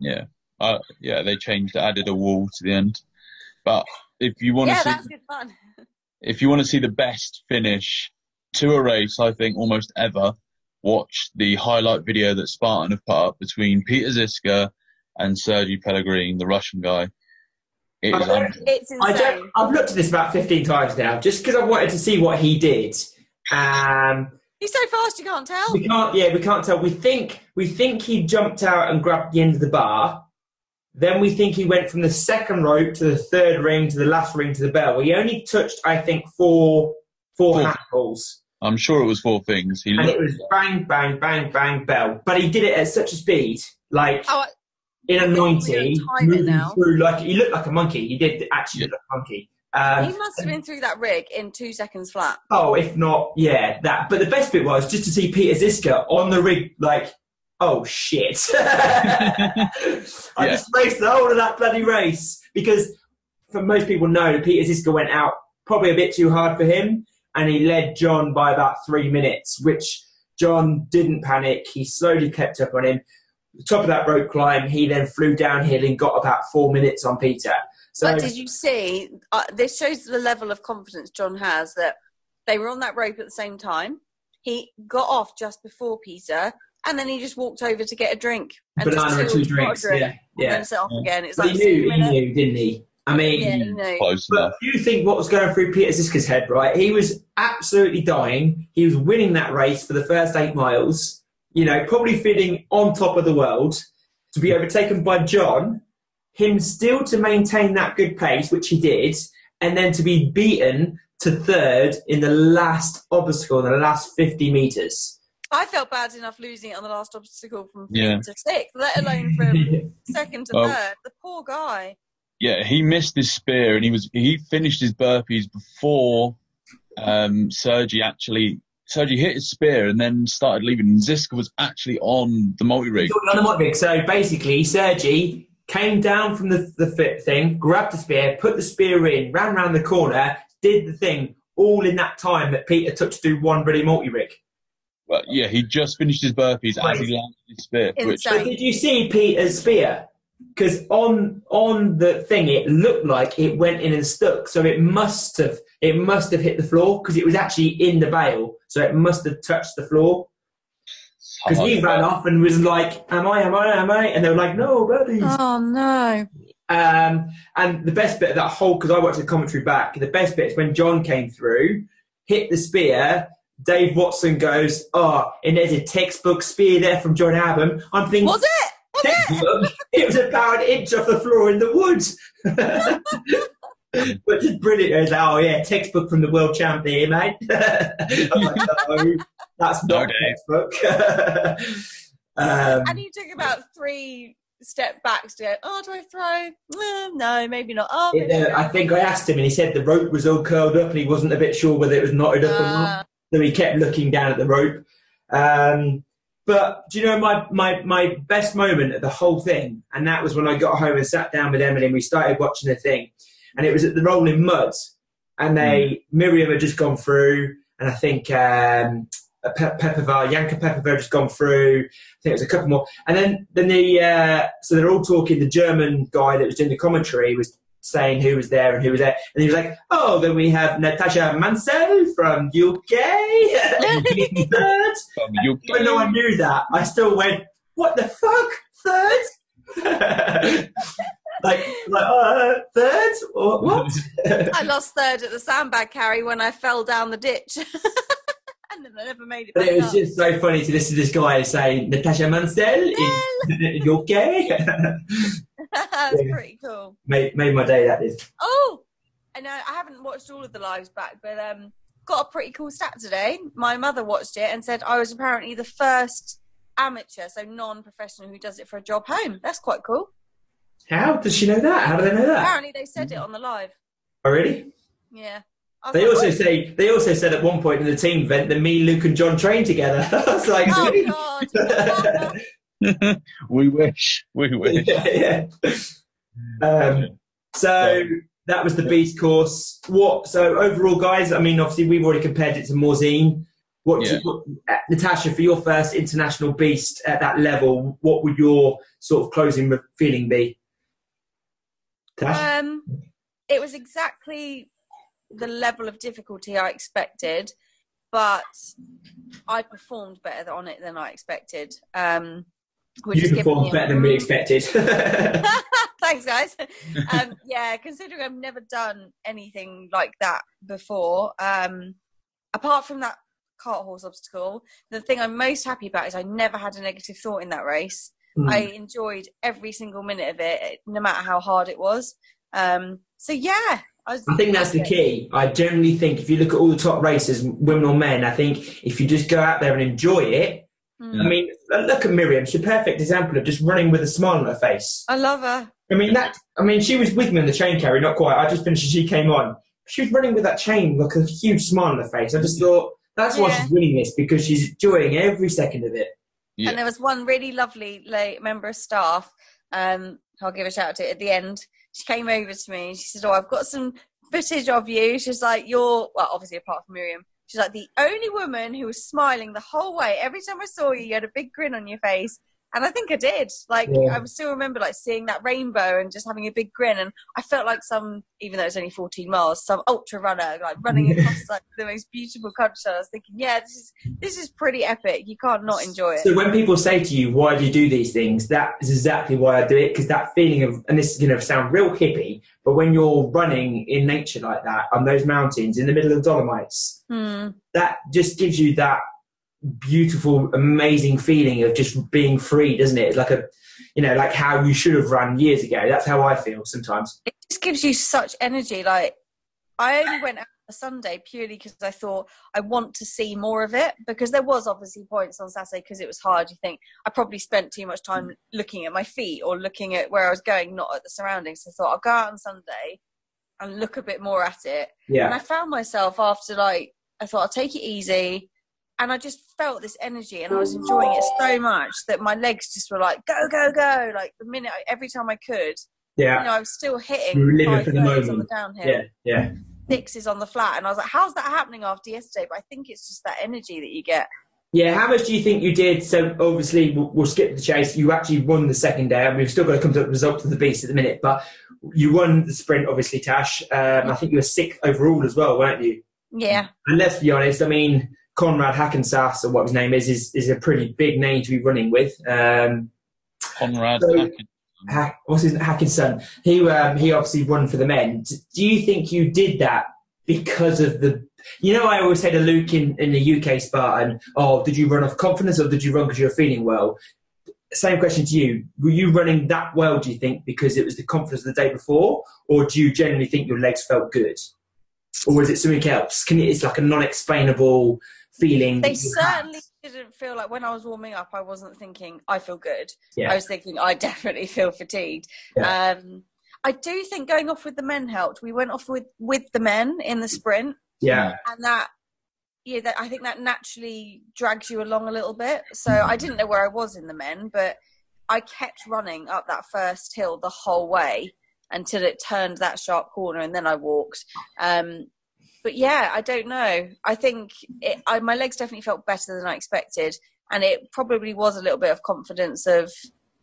Speaker 4: yeah, uh, yeah, they changed, added a wall to the end. But if you want to
Speaker 6: yeah,
Speaker 4: see,
Speaker 6: that's good fun.
Speaker 4: if you want to see the best finish to a race, I think almost ever, watch the highlight video that Spartan have put up between Peter Ziska and Sergey Pellegrini, the Russian guy. It
Speaker 5: I
Speaker 4: is
Speaker 5: don't-
Speaker 4: un-
Speaker 6: It's
Speaker 5: I
Speaker 6: insane.
Speaker 5: don't, I've looked at this about 15 times now, just because I wanted to see what he did. Um,
Speaker 6: He's so fast you can't tell.
Speaker 5: we can't, yeah, we can't tell. We think, we think he jumped out and grabbed the end of the bar. Then we think he went from the second rope to the third ring to the last ring to the bell. He only touched, I think, four, four
Speaker 4: Four.
Speaker 5: handballs.
Speaker 4: I'm sure it was four things. He
Speaker 5: and
Speaker 4: looked,
Speaker 5: it was bang, bang, bang, bang, bell. But he did it at such a speed, like
Speaker 6: Oh,
Speaker 5: in a ninety,
Speaker 6: gonna time it
Speaker 5: moving through like he looked like a monkey. He did actually
Speaker 4: Yeah.
Speaker 5: look like a monkey. Um,
Speaker 6: he must have been through that rig in two seconds flat.
Speaker 5: oh, if not, yeah, that. But the best bit was just to see Peter Ziska on the rig, like, oh shit! I
Speaker 4: Yeah.
Speaker 5: just raced the whole of that bloody race because, for most people know, Peter Ziska went out probably a bit too hard for him, and he led John by about three minutes, which John didn't panic. He slowly kept up on him. top of that rope climb, he then flew downhill and got about four minutes on Peter. So
Speaker 6: but did you see? Uh, this shows the level of confidence John has that they were on that rope at the same time. He got off just before Peter, and then he just walked over to get a drink. And
Speaker 5: banana
Speaker 6: just
Speaker 5: and two
Speaker 6: chilled, got a
Speaker 5: drinks.
Speaker 6: drink,
Speaker 5: Yeah,
Speaker 6: And
Speaker 5: yeah.
Speaker 6: then set off again. It's
Speaker 5: But
Speaker 6: like
Speaker 5: he knew, he knew, didn't he? I mean,
Speaker 6: Yeah, he knew.
Speaker 4: Close
Speaker 5: But
Speaker 4: enough.
Speaker 5: do you think what was going through Peter Ziska's head, right? He was absolutely dying. He was winning that race for the first eight miles, you know, probably feeling on top of the world to be overtaken by John, him still to maintain that good pace, which he did, and then to be beaten to third in the last obstacle, in the last 50 metres.
Speaker 6: I felt bad enough losing it on the last obstacle from fifth
Speaker 4: Yeah.
Speaker 6: to sixth, let alone from second to
Speaker 4: Well-
Speaker 6: third. The poor guy.
Speaker 4: Yeah, he missed his spear and he was he finished his burpees before um, Sergi actually Sergi hit his spear and then started leaving. And Ziska was actually on the multi rig.
Speaker 5: on the mod rig. So basically, Sergi came down from the, the fit thing, grabbed the spear, put the spear in, ran round the corner, did the thing, all in that time that Peter took to do one really multi rig.
Speaker 4: But yeah, he just finished his burpees as he landed his spear, which
Speaker 6: Insane.
Speaker 5: But did you see Peter's spear? Because on on the thing, it looked like it went in and stuck. So it must have it must have hit the floor because it was actually in the veil. So it must have touched the floor. Because he ran off and was like, "Am I? Am I? Am I?" And they were like, "No, buddies."
Speaker 6: Oh no.
Speaker 5: Um, and the best bit of that whole, because I watched the commentary back, the best bit is when John came through, hit the spear. Dave Watson goes, "Oh, and there's a textbook spear there from John Albon." I'm thinking,
Speaker 6: Was it? Was it?
Speaker 5: textbook? it was about an inch off the floor in the woods. Which is brilliant. It was like, oh yeah, textbook from the world champ here, mate. I'm like, no, that's
Speaker 4: No,
Speaker 5: not
Speaker 4: Dave.
Speaker 5: textbook. um,
Speaker 6: And he took about three step backs to go, oh, do I throw? No, maybe not. Oh,
Speaker 5: it, uh, I think I asked him, and he said the rope was all curled up, and he wasn't a bit sure whether it was knotted up or not. So he kept looking down at the rope. Um, but do you know my, my, my best moment of the whole thing? And that was when I got home and sat down with Emily and we started watching the thing. And it was at the Rolling Mud. And they, Miriam had just gone through, and I think um, Pe- Pepova, Yanka had just gone through. I think it was a couple more. And then, then the, uh, so they're all talking. The German guy that was doing the commentary was saying who was there and who was there. And he was like, oh, then we have Natasha Mansell from UK. Third.
Speaker 4: You-
Speaker 5: Even though I knew that, I still went, what the fuck? Third? like, like uh, third? Or what?
Speaker 6: I lost third at the sandbag carry when I fell down the ditch. and I never made it
Speaker 5: But it was
Speaker 6: up.
Speaker 5: just so funny to listen to this guy say, Natasha Mansell is UK.
Speaker 6: That's pretty cool.
Speaker 5: made, made my day, that is.
Speaker 6: Oh, I know I haven't watched all of the lives back, but um, got a pretty cool stat today. My mother watched it and said I was apparently the first amateur, so non-professional, who does it for a job home. That's quite cool.
Speaker 5: How does she know that? How do they know that?
Speaker 6: Apparently, they said it on the live.
Speaker 5: Oh, really?
Speaker 6: Yeah. I was
Speaker 5: They
Speaker 6: like,
Speaker 5: also
Speaker 6: "Oh."
Speaker 5: say they also said at one point in the team event that me, Luke, and John trained together. I was like,
Speaker 6: Oh God!
Speaker 4: we wish. We wish.
Speaker 5: yeah, yeah. Um, so that was the beast course. What? So overall, guys, I mean, obviously we've already compared it to Morzine. What,
Speaker 4: Yeah.
Speaker 5: you, what uh, Natasha, for your first international beast at that level, what would your sort of closing feeling be? Tash?
Speaker 6: Um, it was exactly the level of difficulty I expected, but I performed better on it than I expected. Um, which
Speaker 5: you performed better than we expected.
Speaker 6: Thanks, guys. Um, yeah, considering I've never done anything like that before, um, apart from that cart horse obstacle, the thing I'm most happy about is I never had a negative thought in that race.
Speaker 5: Hmm.
Speaker 6: I enjoyed every single minute of it, no matter how hard it was. Um, so yeah, I, was,
Speaker 5: I think that's the key. I generally think if you look at all the top races, women or men, I think if you just go out there and enjoy it.
Speaker 6: Mm.
Speaker 5: I mean, look at Miriam. She's a perfect example of just running with a smile on her face.
Speaker 6: I love her.
Speaker 5: I mean, that. I mean, she was with me in the chain carry, not quite. I just finished and she came on. She was running with that chain, like a huge smile on her face. I just thought that's why
Speaker 6: Yeah.
Speaker 5: she's winning this because she's enjoying every second of it.
Speaker 4: Yeah.
Speaker 6: And there was one really lovely late member of staff. Um, I'll give a shout out to it at the end. She came over to me and she said, "Oh, I've got some footage of you." She's like, "You're well, obviously apart from Miriam." She's like the only woman who was smiling the whole way. Every time I saw you, you had a big grin on your face, And I think I did. Like
Speaker 5: Yeah.
Speaker 6: I still remember like seeing that rainbow and just having a big grin. And I felt like some, even though it's only 14 miles, some ultra runner like running across like the most beautiful country. I was thinking, yeah, this is this is pretty epic. You can't not enjoy it.
Speaker 5: So when people say to you, "Why do you do these things?" That is exactly why I do it because that feeling of, and this is going to sound real hippie, but when you're running in nature like that on those mountains in the middle of Dolomites,
Speaker 6: Hmm.
Speaker 5: that just gives you that beautiful, amazing feeling of just being free, doesn't it? It's like a, you know, like how you should have run years ago. That's how I feel sometimes.
Speaker 6: it just gives you such energy. Like I only went out on Sunday purely because I thought I want to see more of it because there was obviously points on Saturday because it was hard. You think I probably spent too much time looking at my feet or looking at where I was going, not at the surroundings. So I thought I'll go out on Sunday and look a bit more at it.
Speaker 5: Yeah.
Speaker 6: And I found myself after like I thought I'll take it easy. And I just felt this energy, and I was enjoying it so much that my legs just were like, "Go, go, go!" Like the minute, I, every time I could,
Speaker 5: yeah,
Speaker 6: you know, I was still hitting
Speaker 5: living
Speaker 6: five
Speaker 5: for the
Speaker 6: thirds on the downhill,
Speaker 5: yeah, yeah.
Speaker 6: sixes on the flat, and I was like, "How's that happening after yesterday?" But I think it's just that energy that you get.
Speaker 5: Yeah, how much do you think you did? So obviously we'll, we'll skip the chase. You actually won the second day, and we've still got to come to the results of the beast at the minute. But you won the sprint, obviously, Tash. Um, I think you were sixth overall as well, weren't you?
Speaker 6: Yeah,
Speaker 5: And let's be honest, I mean, Conrad Hackensass, or what his name is, is, is a pretty big name to be running with. Um,
Speaker 4: Conrad
Speaker 5: So-
Speaker 4: Hackett.
Speaker 5: Hack, what's his Hackinson? He um, he obviously won for the men. Do you think you did that because of the? You know, I always say to Luke in, in the UK Spartan, "Oh, did you run off confidence or did you run because you were feeling well?" Same question to you. Were you running that well? Do you think because it was the confidence of the day before, or do you generally think your legs felt good, or is it something else? Can it, it's like a non-explainable feeling?
Speaker 6: they
Speaker 5: you had?
Speaker 6: certainly didn't feel like when I was warming up, I wasn't thinking I feel good.
Speaker 5: Yeah.
Speaker 6: I was thinking I definitely feel fatigued.
Speaker 5: Yeah.
Speaker 6: Um, I do think going off with the men helped. We went off with with the men in the sprint.
Speaker 5: Yeah,
Speaker 6: and that yeah that i think that naturally drags you along a little bit so i didn't know where i was in the men but i kept running up that first hill the whole way until it turned that sharp corner and then i walked um but yeah i don't know i think it, I, my legs definitely felt better than i expected and it probably was a little bit of confidence of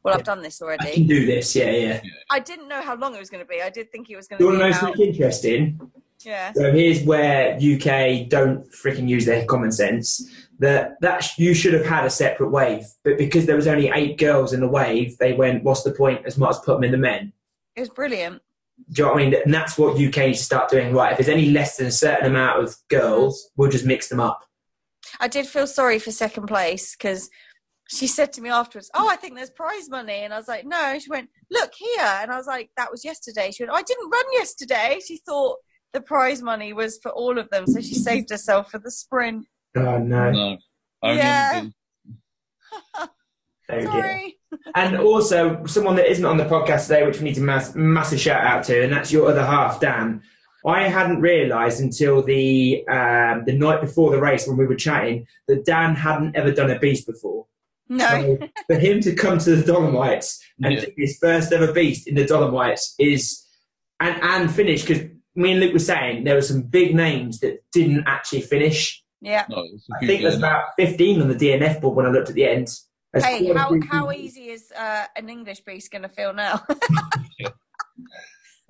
Speaker 6: well i've done this already.
Speaker 5: I can do this. Yeah, yeah.
Speaker 6: i didn't know how long it was going to be i did think it was going
Speaker 5: You
Speaker 6: to
Speaker 5: want
Speaker 6: be
Speaker 5: to know
Speaker 6: about,
Speaker 5: something interesting?
Speaker 6: yeah
Speaker 5: So here's where UK don't freaking use their common sense. That that sh- you should have had a separate wave, but because there was only eight girls in the wave, they went, "What's the point? As much as put them in the men."
Speaker 6: it was brilliant
Speaker 5: Do you know what I mean? And that's what UK needs to start doing. Right, if there's any less than a certain amount of girls, we'll just mix them up.
Speaker 6: I did feel sorry for second place because she said to me afterwards, "Oh, I think there's prize money," and I was like, "No." She went, "Look here," and I was like, "That was yesterday." She went, "I didn't run yesterday." She thought the prize money was for all of them, so she saved herself for the sprint.
Speaker 5: Oh no!
Speaker 4: No. Only
Speaker 6: Yeah.
Speaker 4: the-.
Speaker 6: Sorry.
Speaker 5: And also, someone that isn't on the podcast today, which we need to mass, massive shout out to, and that's your other half, Dan. I hadn't realised until the um, the night before the race when we were chatting that Dan hadn't ever done a beast before.
Speaker 6: No,
Speaker 5: So for him to come to the Dolomites and
Speaker 4: Yeah.
Speaker 5: do his first ever beast in the Dolomites is and and finish because me and Luke were saying there were some big names that didn't actually finish.
Speaker 6: yeah.
Speaker 4: No, it's a
Speaker 5: I
Speaker 4: good
Speaker 5: think there's about 15 on the DNF board when I looked at the end. There's
Speaker 6: Hey, how how easy is uh, an English beast going to feel now?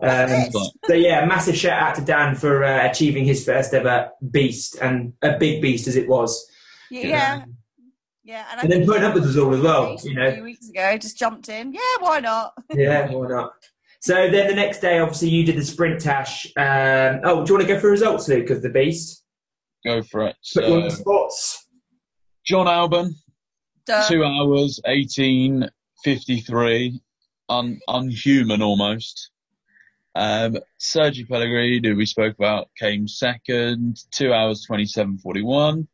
Speaker 5: Um, so yeah, massive shout out to Dan for uh, achieving his first ever beast and a big beast as it was.
Speaker 6: yeah, yeah. And, I
Speaker 5: And then
Speaker 6: think
Speaker 5: putting up with us all as well, you know.
Speaker 6: few weeks ago, just jumped in. Yeah, why not?
Speaker 5: Yeah, why not? So then the next day, obviously, you did the sprint tash. Um, oh, do you want to go for results, Luke, of the beast?
Speaker 4: Go for it.
Speaker 5: Put you on the
Speaker 4: So,
Speaker 5: spots.
Speaker 4: John Albon,
Speaker 6: Duh.
Speaker 4: two hours, 18, 53, un, unhuman almost. Um, Sergio Pellegrini, who we spoke about, came second, two hours, 27, 41.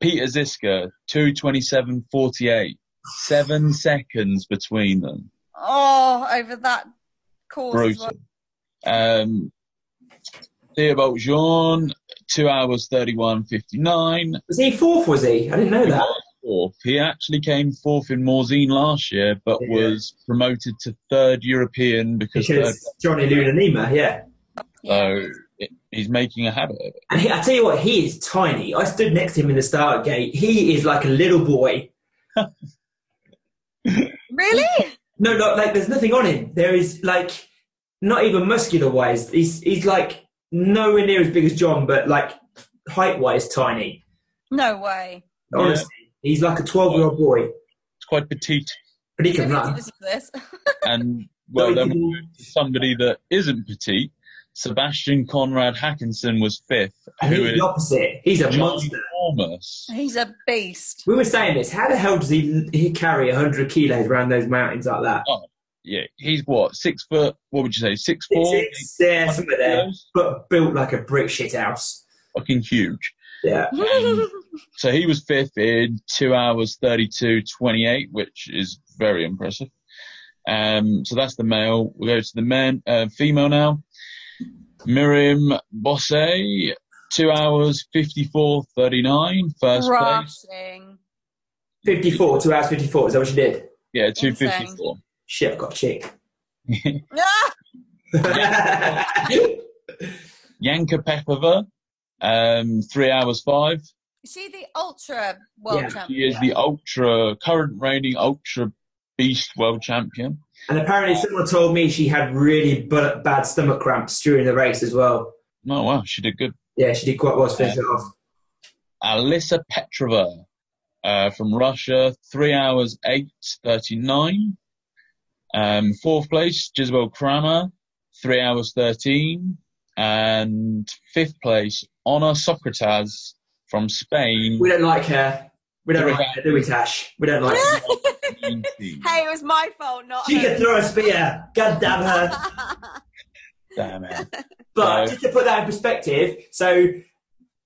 Speaker 4: Peter Ziska, 227.48. Seven seconds between them.
Speaker 6: Oh, over that course as well.
Speaker 4: Brutal. Um, Theobald Jean, two hours, 31.59.
Speaker 5: Was he fourth, was he? I didn't know
Speaker 4: He
Speaker 5: that.
Speaker 4: Was fourth. He actually came fourth in Morzine last year, but
Speaker 5: Yeah.
Speaker 4: was promoted to third European because, third,
Speaker 5: Johnny Luna Lima, yeah.
Speaker 6: Yeah.
Speaker 4: so it, he's making a habit of it.
Speaker 5: And he, I tell you what, he is tiny. I stood next to him in the start gate. He is like a little boy.
Speaker 6: Really?
Speaker 5: No, no, like there's nothing on him. There is like not even muscular wise. He's he's like nowhere near as big as John, but like height wise tiny.
Speaker 6: No way.
Speaker 5: Honestly, he's like a 12 year old boy,
Speaker 4: It's quite petite.
Speaker 5: but he can
Speaker 6: who
Speaker 5: run.
Speaker 4: And well, then
Speaker 5: he
Speaker 4: we move to somebody that isn't petite. Sebastian Conrad Hackinson was fifth,
Speaker 5: And
Speaker 4: who
Speaker 5: he's
Speaker 4: is
Speaker 5: the opposite. He's a monster.
Speaker 4: enormous.
Speaker 6: He's a beast.
Speaker 5: We were saying this. How the hell does he he carry 100 kilos around those mountains like that?
Speaker 4: Oh, yeah, he's what six foot? What would you say? Six four?
Speaker 5: Six, yeah, somewhere there.
Speaker 4: kilos?
Speaker 5: But built like a brick shit house.
Speaker 4: Fucking huge.
Speaker 5: Yeah.
Speaker 4: Um, so he was fifth in two hours thirty two twenty eight, which is very impressive. Um, so that's the male. We go to the men, uh, female now. Miriam Bosse, two hours fifty four thirty nine, first place.
Speaker 6: Rushing.
Speaker 5: 54, two hours 54. Is that what you did?
Speaker 4: Yeah, two fifty four.
Speaker 5: Shit, I've got a chick.
Speaker 4: Yanka Pepova, um, three hours five.
Speaker 6: Is she the ultra world
Speaker 5: Yeah,
Speaker 4: She is the ultra current reigning ultra beast world champion.
Speaker 5: and apparently, someone told me she had really bu- bad stomach cramps during the race as well.
Speaker 4: Oh wow, she did good.
Speaker 5: Yeah, she did quite well to finish it off.
Speaker 4: Alyssa Petrova uh, from Russia, three hours eight thirty nine. Um, fourth place, Giselle Kramer, three hours thirteen, and fifth place, Honor Socrates from Spain.
Speaker 5: We don't like her. We don't like her, do we, Tash? We don't like her.
Speaker 4: hey,
Speaker 6: hey, it was my fault, not
Speaker 5: She can
Speaker 6: hers.
Speaker 5: throw a spear. God damn her.
Speaker 4: Damn it.
Speaker 5: But
Speaker 4: So-
Speaker 5: just to put that in perspective, so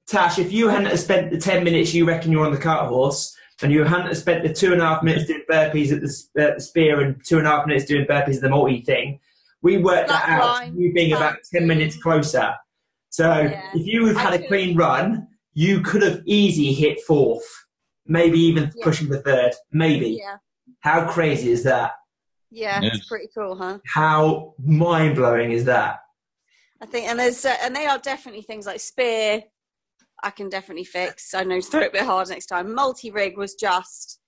Speaker 5: Tash, if you hadn't spent the ten minutes you reckon you're on the cart horse, and you hadn't spent the two and a half minutes doing burpees at the, s- at the spear and two and a half minutes doing burpees at the multi thing, we worked that
Speaker 6: Slack
Speaker 5: out.
Speaker 6: line,
Speaker 5: You being about ten minutes closer. So
Speaker 6: Yeah.
Speaker 5: if you had had a
Speaker 6: Actually-
Speaker 5: clean run, you could have easy hit fourth, maybe even
Speaker 6: Yeah.
Speaker 5: pushing the third, maybe.
Speaker 6: Yeah,
Speaker 5: How crazy is that?
Speaker 6: yeah,
Speaker 4: Yes.
Speaker 6: it's pretty cool, huh?
Speaker 5: How mind blowing is that?
Speaker 6: I think, and there's, uh, and they are definitely things like spear. I can definitely fix. I know throw it a bit hard next time. Multi rig was just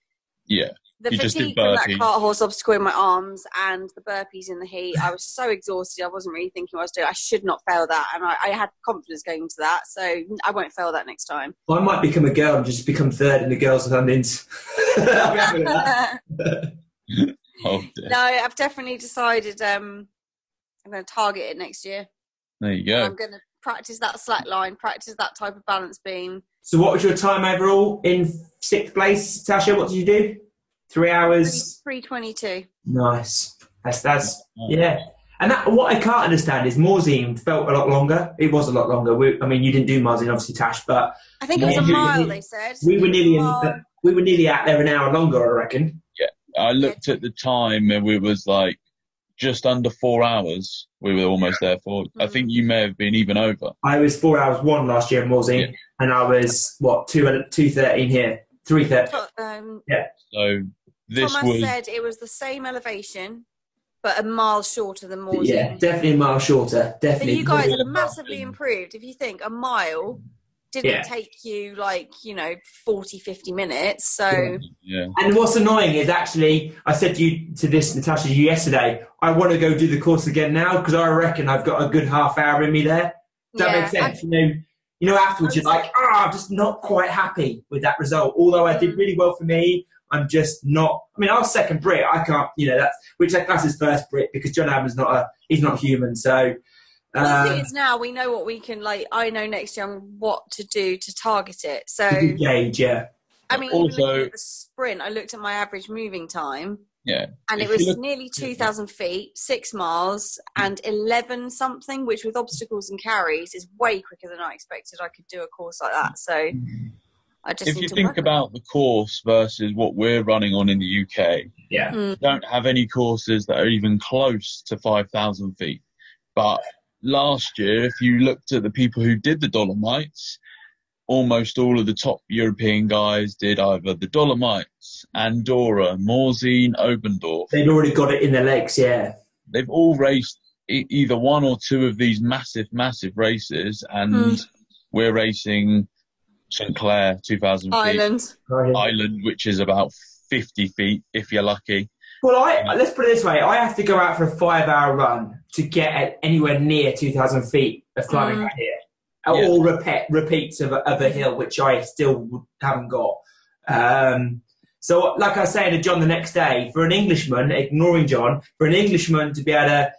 Speaker 4: Yeah.
Speaker 6: The
Speaker 4: You
Speaker 6: fatigue
Speaker 4: did
Speaker 6: from that cart horse obstacle in my arms and the burpees in the heat. I was so exhausted. I wasn't really thinking what I was doing. I should not fail that, and I, I had confidence going into that, so I won't fail that next time.
Speaker 5: I might become a girl and just become third in the girls' standings. I'm
Speaker 4: in.
Speaker 6: No, I've definitely decided um, I'm going to target it next year.
Speaker 4: There you
Speaker 6: And
Speaker 4: go.
Speaker 6: I'm going to practice that slack line, practice that type of balance beam.
Speaker 5: so, what was your time overall in sixth place, Tasha? What did you do? Three hours.
Speaker 6: Three twenty two.
Speaker 5: Nice. That's that's yeah. And that, what I can't understand is Morzine felt a lot longer. It was a lot longer. We, I mean, you didn't do Morzine, obviously, Tash, but
Speaker 6: I think it was a mile. They said
Speaker 5: we were nearly in, we were nearly out there an hour longer, I reckon.
Speaker 4: Yeah, I looked at the time and we was like just under four hours. We were almost there for. I think you may have been even over.
Speaker 5: I was four hours one last year in Morzine,
Speaker 4: Yeah.
Speaker 5: and I was what two two thirteen here, three thirty.
Speaker 6: Um,
Speaker 4: So this
Speaker 6: Thomas said it was the same elevation, but a mile shorter than Morzine.
Speaker 5: Yeah, definitely a mile shorter.
Speaker 6: So
Speaker 5: Definitely.
Speaker 6: you guys have massively improved. If you think a mile didn't
Speaker 5: Yeah.
Speaker 6: take you like, you know, 40, 50 minutes. So
Speaker 5: Yeah. And what's annoying is actually, I said to you to this Natasha you yesterday. I want to go do the course again now because I reckon I've got a good half hour in me there. Does that
Speaker 6: yeah,
Speaker 5: make sense? you know, you know, afterwards you're like, oh, I'm just not quite happy with that result. Although I did mm. really well for me, I'm just not. I mean, I was second Brit. I can't, you know, that's which I class as first Brit because John Albon's not a, he's not human. So.
Speaker 6: Well, the thing
Speaker 5: Um,
Speaker 6: is now we know what we can like. I know next year what to do to target it. So
Speaker 5: good gauge, yeah.
Speaker 6: I mean,
Speaker 4: Also-
Speaker 6: looking at the sprint, I looked at my average moving time,
Speaker 4: Yeah.
Speaker 6: and
Speaker 4: If
Speaker 6: it was
Speaker 4: look-
Speaker 6: nearly two thousand feet, six miles, and eleven something, which with obstacles and carries is way quicker than I expected. I could do a course like that. So I just
Speaker 4: If you think
Speaker 6: work.
Speaker 4: about the course versus what we're running on in the UK,
Speaker 5: Yeah.
Speaker 6: Mm.
Speaker 4: don't have any courses that are even close to 5,000 feet. But last year, if you looked at the people who did the Dolomites, almost all of the top European guys did either the Dolomites, Andorra, Morzine, Obendorf.
Speaker 5: They'd already got it in their legs, yeah.
Speaker 4: They've all raced e- either one or two of these massive, massive races, and
Speaker 6: Mm.
Speaker 4: we're racing St Clair, 2,000 feet.
Speaker 6: Island.
Speaker 4: Island, which is about 50 feet if you're lucky.
Speaker 5: Well, I let's put it this way: I have to go out for a five-hour run to get at anywhere near two thousand feet of climbing
Speaker 6: Mm.
Speaker 5: out here.
Speaker 4: Yeah.
Speaker 5: All repeat, repeats of a, of a hill, which I still haven't got. Um, so, like I was saying to John the next day, for an Englishman, ignoring John, for an Englishman to be able to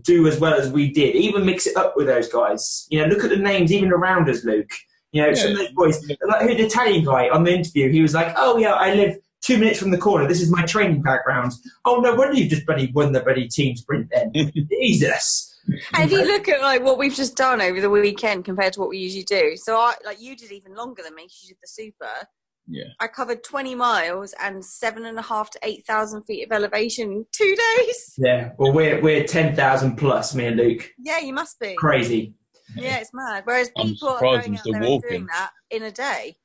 Speaker 5: do as well as we did, even mix it up with those guys. You know, look at the names even around us, Luke. You know, some of
Speaker 4: Yeah.
Speaker 5: those boys, like who the Italian guy on the interview, he was like, "Oh yeah, I live two minutes from the corner. This is my training background." Oh no wonder you've just bloody won the bloody team sprint then. Jesus.
Speaker 6: And if you look at like what we've just done over the weekend compared to what we usually do, so I like you did even longer than me. You did the super.
Speaker 4: Yeah.
Speaker 6: I covered 20 miles and seven and a half to eight thousand feet of elevation in two days.
Speaker 5: Yeah. Well, we're we're ten thousand plus, me and Luke.
Speaker 6: Yeah, you must be.
Speaker 5: Crazy.
Speaker 6: Yeah, it's mad. Whereas
Speaker 4: I'm
Speaker 6: people are going out
Speaker 4: still
Speaker 6: there and
Speaker 4: walking.
Speaker 6: doing that in a day.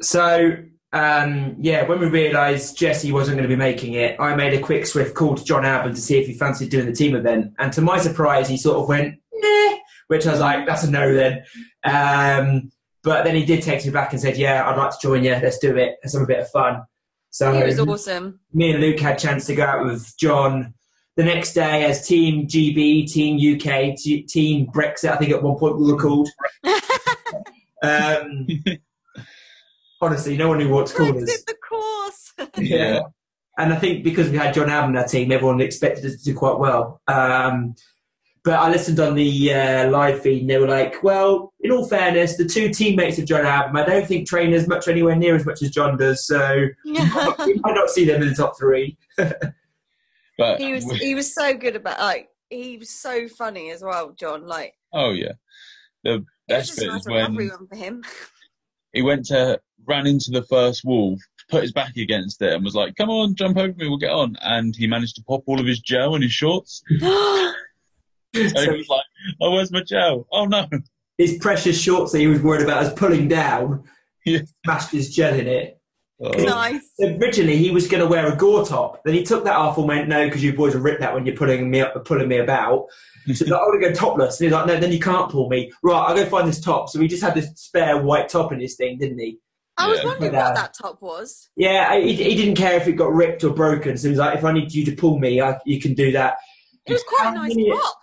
Speaker 5: So um, yeah, when we realised Jesse wasn't going to be making it, I made a quick swift call to John Albon to see if he fancied doing the team event, and to my surprise, he sort of went, "Eh," which I was like, "That's a no then." Um, but then he did text me back and said, "Yeah, I'd like to join you. Let's do it. Let's have a bit of fun." So
Speaker 6: It was awesome.
Speaker 5: me and Luke had a chance to go out with John the next day as Team GB, Team UK, T- Team Brexit. I think at one point we were called. um, honestly, no one knew what to call us.
Speaker 6: Brexit the course.
Speaker 5: Yeah. And I think because we had John Albon in our team, everyone expected us to do quite well. Um, but I listened on the uh, live feed and they were like, well, in all fairness, the two teammates of John Albon, I don't think train as much anywhere near as much as John does. So we might not see them in the top three.
Speaker 4: But
Speaker 6: he was he was so good about like he was so funny as well, John. Like
Speaker 4: oh yeah, the best
Speaker 6: just
Speaker 4: bit
Speaker 6: a
Speaker 4: is
Speaker 6: nice
Speaker 4: when
Speaker 6: recovery run for him.
Speaker 4: he went to ran into the first wall, put his back against it, and was like, "Come on, jump over me, we'll get on." And he managed to pop all of his gel in his shorts. So he was like, "Oh, where's my gel? Oh no!"
Speaker 5: his precious shorts that he was worried about us pulling down,
Speaker 4: Yeah.
Speaker 5: smashed his gel in it.
Speaker 4: Oh,
Speaker 6: nice.
Speaker 5: Originally, he was going to wear a gore top. Then he took that off and went, "No, because you boys will rip that when you're pulling me up, pulling me about." So he's like, "I want to go topless." And he's like, "No, then you can't pull me." Right, I'll go find this top. So he just had this spare white top in his thing, didn't he?
Speaker 6: I was
Speaker 4: Yeah.
Speaker 6: wondering
Speaker 5: Yeah.
Speaker 6: what that top was.
Speaker 5: Yeah, he, he didn't care if it got ripped or broken. So he was like, "If I need you to pull me, I, you can do that."
Speaker 6: It was quite a nice
Speaker 5: many-
Speaker 6: top.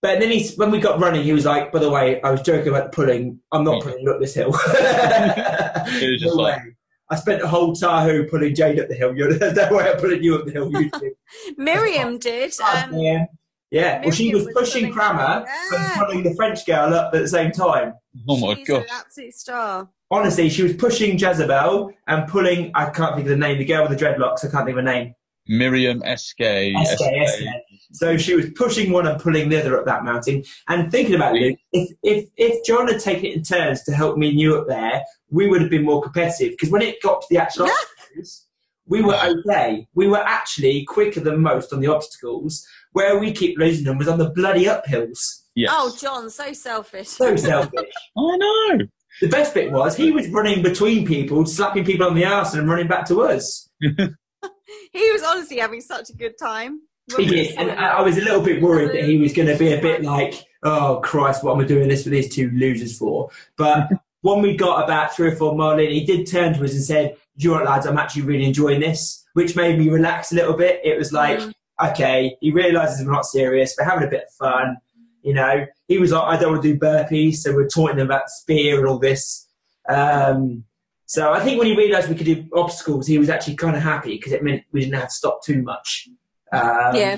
Speaker 5: But then he's when we got running, he was like, "By the way, I was joking about the pulling. I'm not mm. pulling up this hill."
Speaker 4: It was just
Speaker 5: no
Speaker 4: like-
Speaker 5: way. I spent the whole Tahoe pulling Jade up the hill. You're, there's no way I'm pulling you up the hill. You two.
Speaker 6: Miriam did. Um,
Speaker 5: yeah. Yeah. Well, she was
Speaker 6: was
Speaker 5: pushing
Speaker 6: pulling-
Speaker 5: Crammer
Speaker 6: Yeah.
Speaker 5: and pulling the French girl up at the same time.
Speaker 4: oh my
Speaker 6: she's
Speaker 4: god!
Speaker 6: an absolute star.
Speaker 5: Honestly, she was pushing Jezebel and pulling. I can't think of the name. The girl with the dreadlocks. I can't think of her name.
Speaker 4: Miriam SK.
Speaker 5: SK, SK. So she was pushing one and pulling the other up that mountain. And thinking about it, Luke, if if if John had taken it in turns to help me and you up there, we would have been more competitive. Because when it got to the actual obstacles, we were okay. We were actually quicker than most on the obstacles. Where we keep losing them was on the bloody uphills.
Speaker 4: Yes.
Speaker 6: Oh, John, so selfish.
Speaker 5: So selfish.
Speaker 4: I know.
Speaker 5: the best bit was he was running between people, slapping people on the arse and running back to us.
Speaker 6: he was honestly having such a good time.
Speaker 5: He did, and I was a little bit worried that he was going to be a bit like, "Oh Christ, what am I doing this with these two losers for?" But when we got about three or four mile in, he did turn to us and said, "You know, lads, I'm actually really enjoying this," which made me relax a little bit. It was like,
Speaker 6: Mm.
Speaker 5: okay, he realizes we're not serious, we're having a bit of fun. You know, he was like, "I don't want to do burpees," so we're taunting him about spear and all this. Um, so I think when he realised we could do obstacles, he was actually kind of happy because it meant we didn't have to stop too much. Um,
Speaker 6: yeah.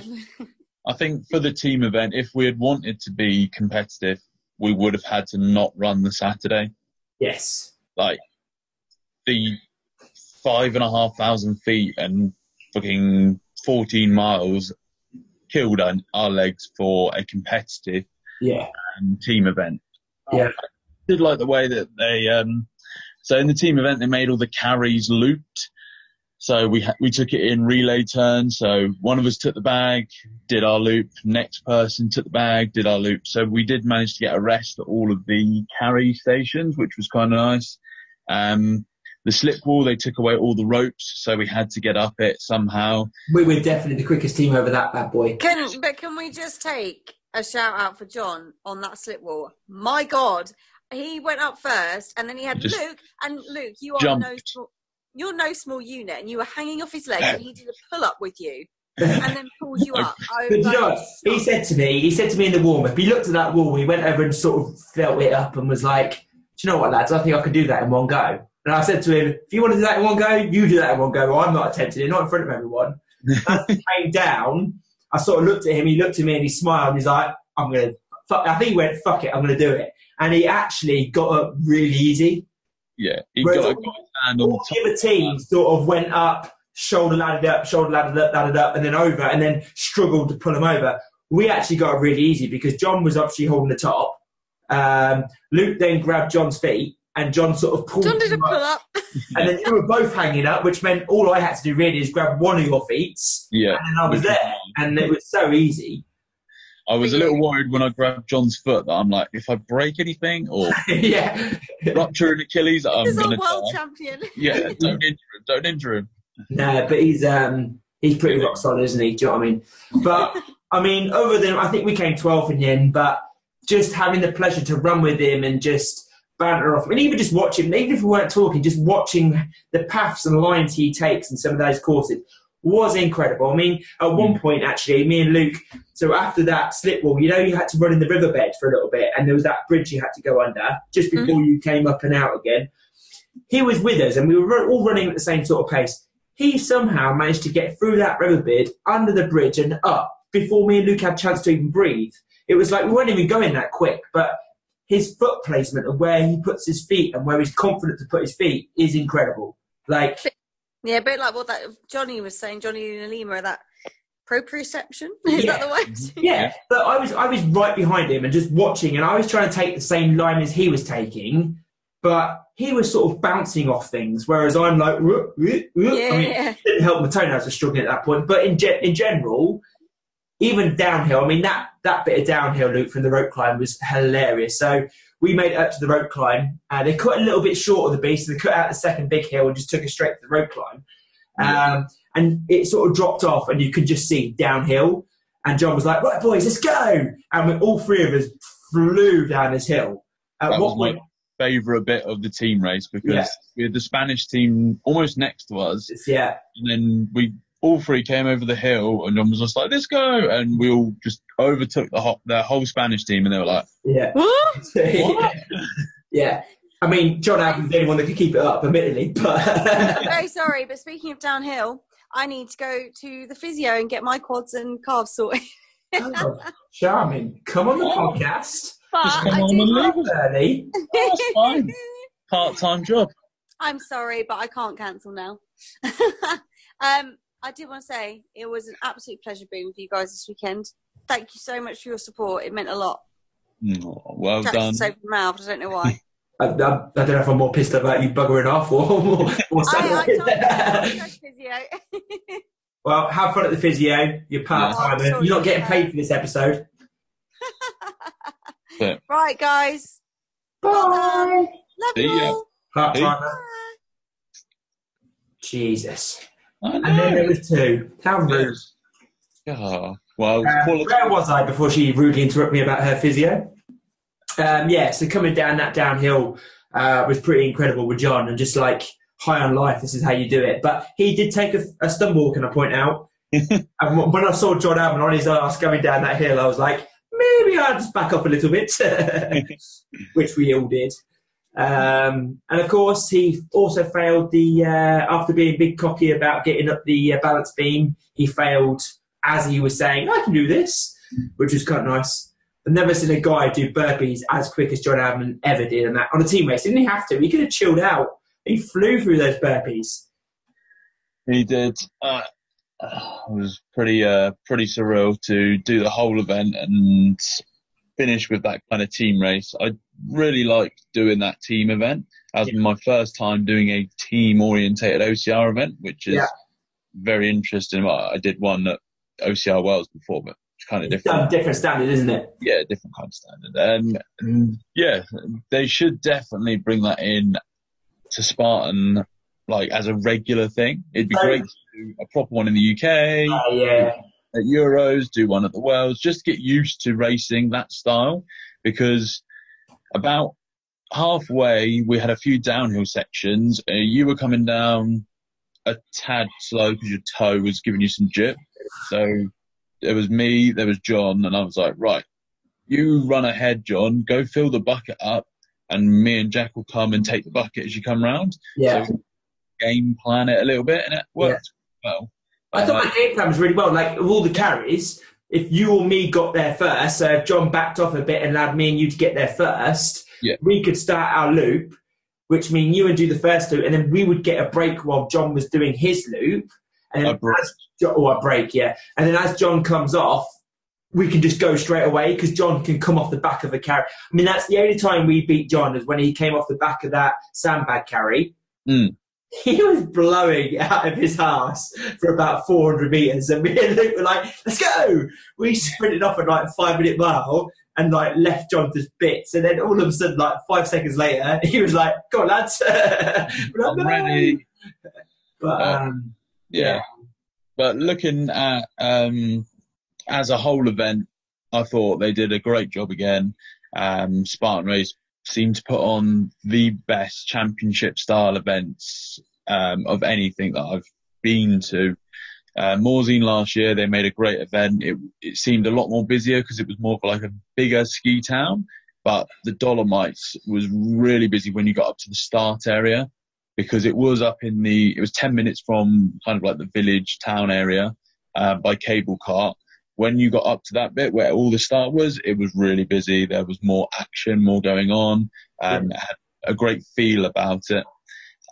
Speaker 4: I think for the team event, if we had wanted to be competitive, we would have had to not run the Saturday.
Speaker 5: Yes.
Speaker 4: Like the five and a half thousand feet and fucking 14 miles killed our, our legs for a competitive
Speaker 5: Yeah.
Speaker 4: um, team event.
Speaker 5: Yeah.
Speaker 4: I did like the way that they, um, so in the team event, they made all the carries looped. So we ha- we took it in relay turns. So one of us took the bag, did our loop. Next person took the bag, did our loop. So we did manage to get a rest at all of the carry stations, which was kind of nice. Um, the slip wall, they took away all the ropes, so we had to get up it somehow.
Speaker 5: We were definitely the quickest team over that bad boy.
Speaker 6: Can but can we just take a shout out for John on that slip wall? My God, he went up first, and then he had
Speaker 4: Just
Speaker 6: Luke. And Luke, you are
Speaker 4: jumped.
Speaker 6: no small, you're no small unit, and you were hanging off his legs, and he did a pull up with you, and then pulled you up. I
Speaker 5: But
Speaker 6: was
Speaker 5: you know
Speaker 6: like.
Speaker 5: He said to me, he said to me in the warm up, he looked at that wall, he went over and sort of felt it up and was like, Do you know what, lads? I think I could do that in one go. And I said to him, If you want to do that in one go, you do that in one go. Well, I'm not attempting it, not in front of everyone. As he came down, I sort of looked at him, he looked at me and he smiled and he's like, I'm going to, I think he went, fuck it, I'm going to do it. And he actually got up really easy.
Speaker 4: Yeah, he
Speaker 5: Whereas
Speaker 4: got,
Speaker 5: all-
Speaker 4: got his hand on
Speaker 5: All
Speaker 4: the
Speaker 5: the
Speaker 4: top.
Speaker 5: other teams sort of went up, shoulder laddered up, shoulder laddered up, laddered up, and then over, and then struggled to pull him over. We actually got it really easy because John was obviously holding the top. Um, Luke then grabbed John's feet, and John sort of pulled
Speaker 6: John did a pull
Speaker 5: up.
Speaker 6: up.
Speaker 5: And then you were both hanging up, which meant all I had to do really is grab one of your feet,
Speaker 4: Yeah,
Speaker 5: and then I was there. And it was so easy.
Speaker 4: I was a little worried when I grabbed John's foot that I'm like, if I break anything or
Speaker 5: yeah.
Speaker 4: rupture an Achilles, I'm
Speaker 6: He's
Speaker 4: gonna
Speaker 6: world
Speaker 4: die.
Speaker 6: champion.
Speaker 4: Yeah, don't injure him. Don't injure him.
Speaker 5: No, but he's um he's pretty rock solid, isn't he? Do you know what I mean? But I mean, other than I think we came 12th in the end, but just having the pleasure to run with him and just banter off. I mean, even just watching, even if we weren't talking, just watching the paths and lines he takes in some of those courses was incredible. I mean, at one hmm. point actually, me and Luke. So after that slip wall, you know, you had to run in the riverbed for a little bit, and there was that bridge you had to go under just hmm. before you came up and out again. He was with us, and we were all running at the same sort of pace. He somehow managed to get through that riverbed, under the bridge, and up before me and Luke had a chance to even breathe. It was like we weren't even going that quick, but his foot placement and where he puts his feet and where he's confident to put his feet is incredible. Like,
Speaker 6: Yeah, a bit like what that Johnny was saying, Johnny and Lima, that proprioception. Is
Speaker 5: Yeah.
Speaker 6: that the word? Mm-hmm.
Speaker 5: yeah, but I was I was right behind him and just watching, and I was trying to take the same line as he was taking, but he was sort of bouncing off things, whereas I'm like, "Whoop, whoop, whoop."
Speaker 6: Yeah,
Speaker 5: I mean,
Speaker 6: yeah.
Speaker 5: it didn't help my toenails were struggling at that point. But in ge- in general, even downhill, I mean that that bit of downhill loop from the rope climb was hilarious. So we made it up to the rope climb. Uh, they cut a little bit short of the beast, so they cut out the second big hill and just took us straight to the rope climb. Um, and it sort of dropped off, and you could just see downhill. And John was like, "Right, boys, let's go!" And we, all three of us flew down this hill. At
Speaker 4: That
Speaker 5: what
Speaker 4: was my
Speaker 5: point?
Speaker 4: favourite bit of the team race because
Speaker 5: Yeah.
Speaker 4: we had the Spanish team almost next to us,
Speaker 5: Yeah,
Speaker 4: and then we all three came over the hill, and John was just like, "Let's go!" And we all just overtook the whole, the whole Spanish team, and they were like,
Speaker 5: yeah.
Speaker 6: What?
Speaker 4: "What?"
Speaker 5: yeah. I mean, John Adams is the only one that could keep it up, admittedly, but
Speaker 6: Very sorry, but speaking of downhill, I need to go to the physio and get my quads and calves sorted.
Speaker 5: oh, charming. Come on the podcast.
Speaker 6: But
Speaker 4: Just come
Speaker 6: I
Speaker 4: on
Speaker 6: did
Speaker 4: and leave.
Speaker 5: Early.
Speaker 4: That's fine. Part-time job.
Speaker 6: I'm sorry, but I can't cancel now. um, I did want to say it was an absolute pleasure being with you guys this weekend. Thank you so much for your support. It meant a lot.
Speaker 4: Oh, well
Speaker 6: Jack's
Speaker 4: done.
Speaker 6: so mouthed. I don't know why.
Speaker 5: I, I, I don't know if I'm more pissed about you buggering off or, or, or
Speaker 6: I, I told you I physio.
Speaker 5: well, have fun at the physio. You're part
Speaker 6: Oh, I'm sure
Speaker 5: You're not getting paid for this episode.
Speaker 6: right, guys. Well. Love
Speaker 4: See
Speaker 6: you
Speaker 4: ya.
Speaker 5: Part
Speaker 4: Hey.
Speaker 5: timer. Jesus.
Speaker 4: I
Speaker 5: And then there was two. How rude.
Speaker 4: Oh, well,
Speaker 5: Uh,
Speaker 4: quality.
Speaker 5: where was I before she rudely interrupted me about her physio? Um, yeah, so coming down that downhill uh, was pretty incredible with John and just like high on life, this is how you do it. But he did take a, a stumble, can I point out? and when I saw John Albon on his ass coming down that hill, I was like, maybe I'll just back up a little bit, which we all did. Um, and of course, he also failed the, uh, after being big cocky about getting up the uh, balance beam, he failed as he was saying, I can do this, which was quite nice. I've never seen a guy do burpees as quick as John Albon ever did on that on a team race. Didn't he have to. He could have chilled out. He flew through those burpees.
Speaker 4: He did. Uh, uh, it was pretty, uh, pretty surreal to do the whole event and finish with that kind of team race. I really liked doing that team event as
Speaker 5: Yeah.
Speaker 4: my first time doing a team orientated OCR event, which is
Speaker 5: Yeah.
Speaker 4: very interesting. I did one at OCR Wales before, but it's kind of different.
Speaker 5: different standard, isn't it?
Speaker 4: yeah, different kind of standard. Um, and yeah, they should definitely bring that in to Spartan, like as a regular thing. It'd be
Speaker 5: So-
Speaker 4: great to do a proper one in the UK,
Speaker 5: Oh, yeah.
Speaker 4: at Euros, do one at the Worlds, just get used to racing that style because about halfway, we had a few downhill sections. Uh, you were coming down a tad slow because your toe was giving you some jip. So there was me, there was John, and I was like, right, you run ahead, John, go fill the bucket up, and me and Jack will come and take the bucket as you come round.
Speaker 5: Yeah.
Speaker 4: So game plan it a little bit, and it worked well.
Speaker 5: I thought
Speaker 4: Uh,
Speaker 5: my game plan was really well. Like of all the carries, if you or me got there first, so if John backed off a bit and allowed me and you to get there first,
Speaker 4: Yeah.
Speaker 5: we could start our loop, which means you would do the first loop, and then we would get a break while John was doing his loop, and
Speaker 4: A
Speaker 5: then
Speaker 4: break.
Speaker 5: as Jo- or a break, yeah, and then as John comes off. We can just go straight away because John can come off the back of a carry. I mean, that's the only time we beat John is when he came off the back of that sandbag carry.
Speaker 4: Mm.
Speaker 5: He was blowing out of his house for about 400 meters, and me and Luke were like, "Let's go!" We sprinted off at like five minute mile and like left John to bits, and then all of a sudden, like five seconds later, he was like, "Go on, lads!" Like,
Speaker 4: I'm ready.
Speaker 5: But
Speaker 4: Uh,
Speaker 5: um,
Speaker 4: Yeah. But looking at um, as a whole event, I thought they did a great job again. Um, Spartan Race seemed to put on the best championship style events um, of anything that I've been to. Uh, Morzine last year, they made a great event. It, it seemed a lot more busier because it was more of like a bigger ski town. But the Dolomites was really busy when you got up to the start area because it was up in the, it was 10 minutes from kind of like the village town area uh, by cable cart. When you got up to that bit where all the start was, it was really busy. There was more action, more going on. and it had a great feel about it.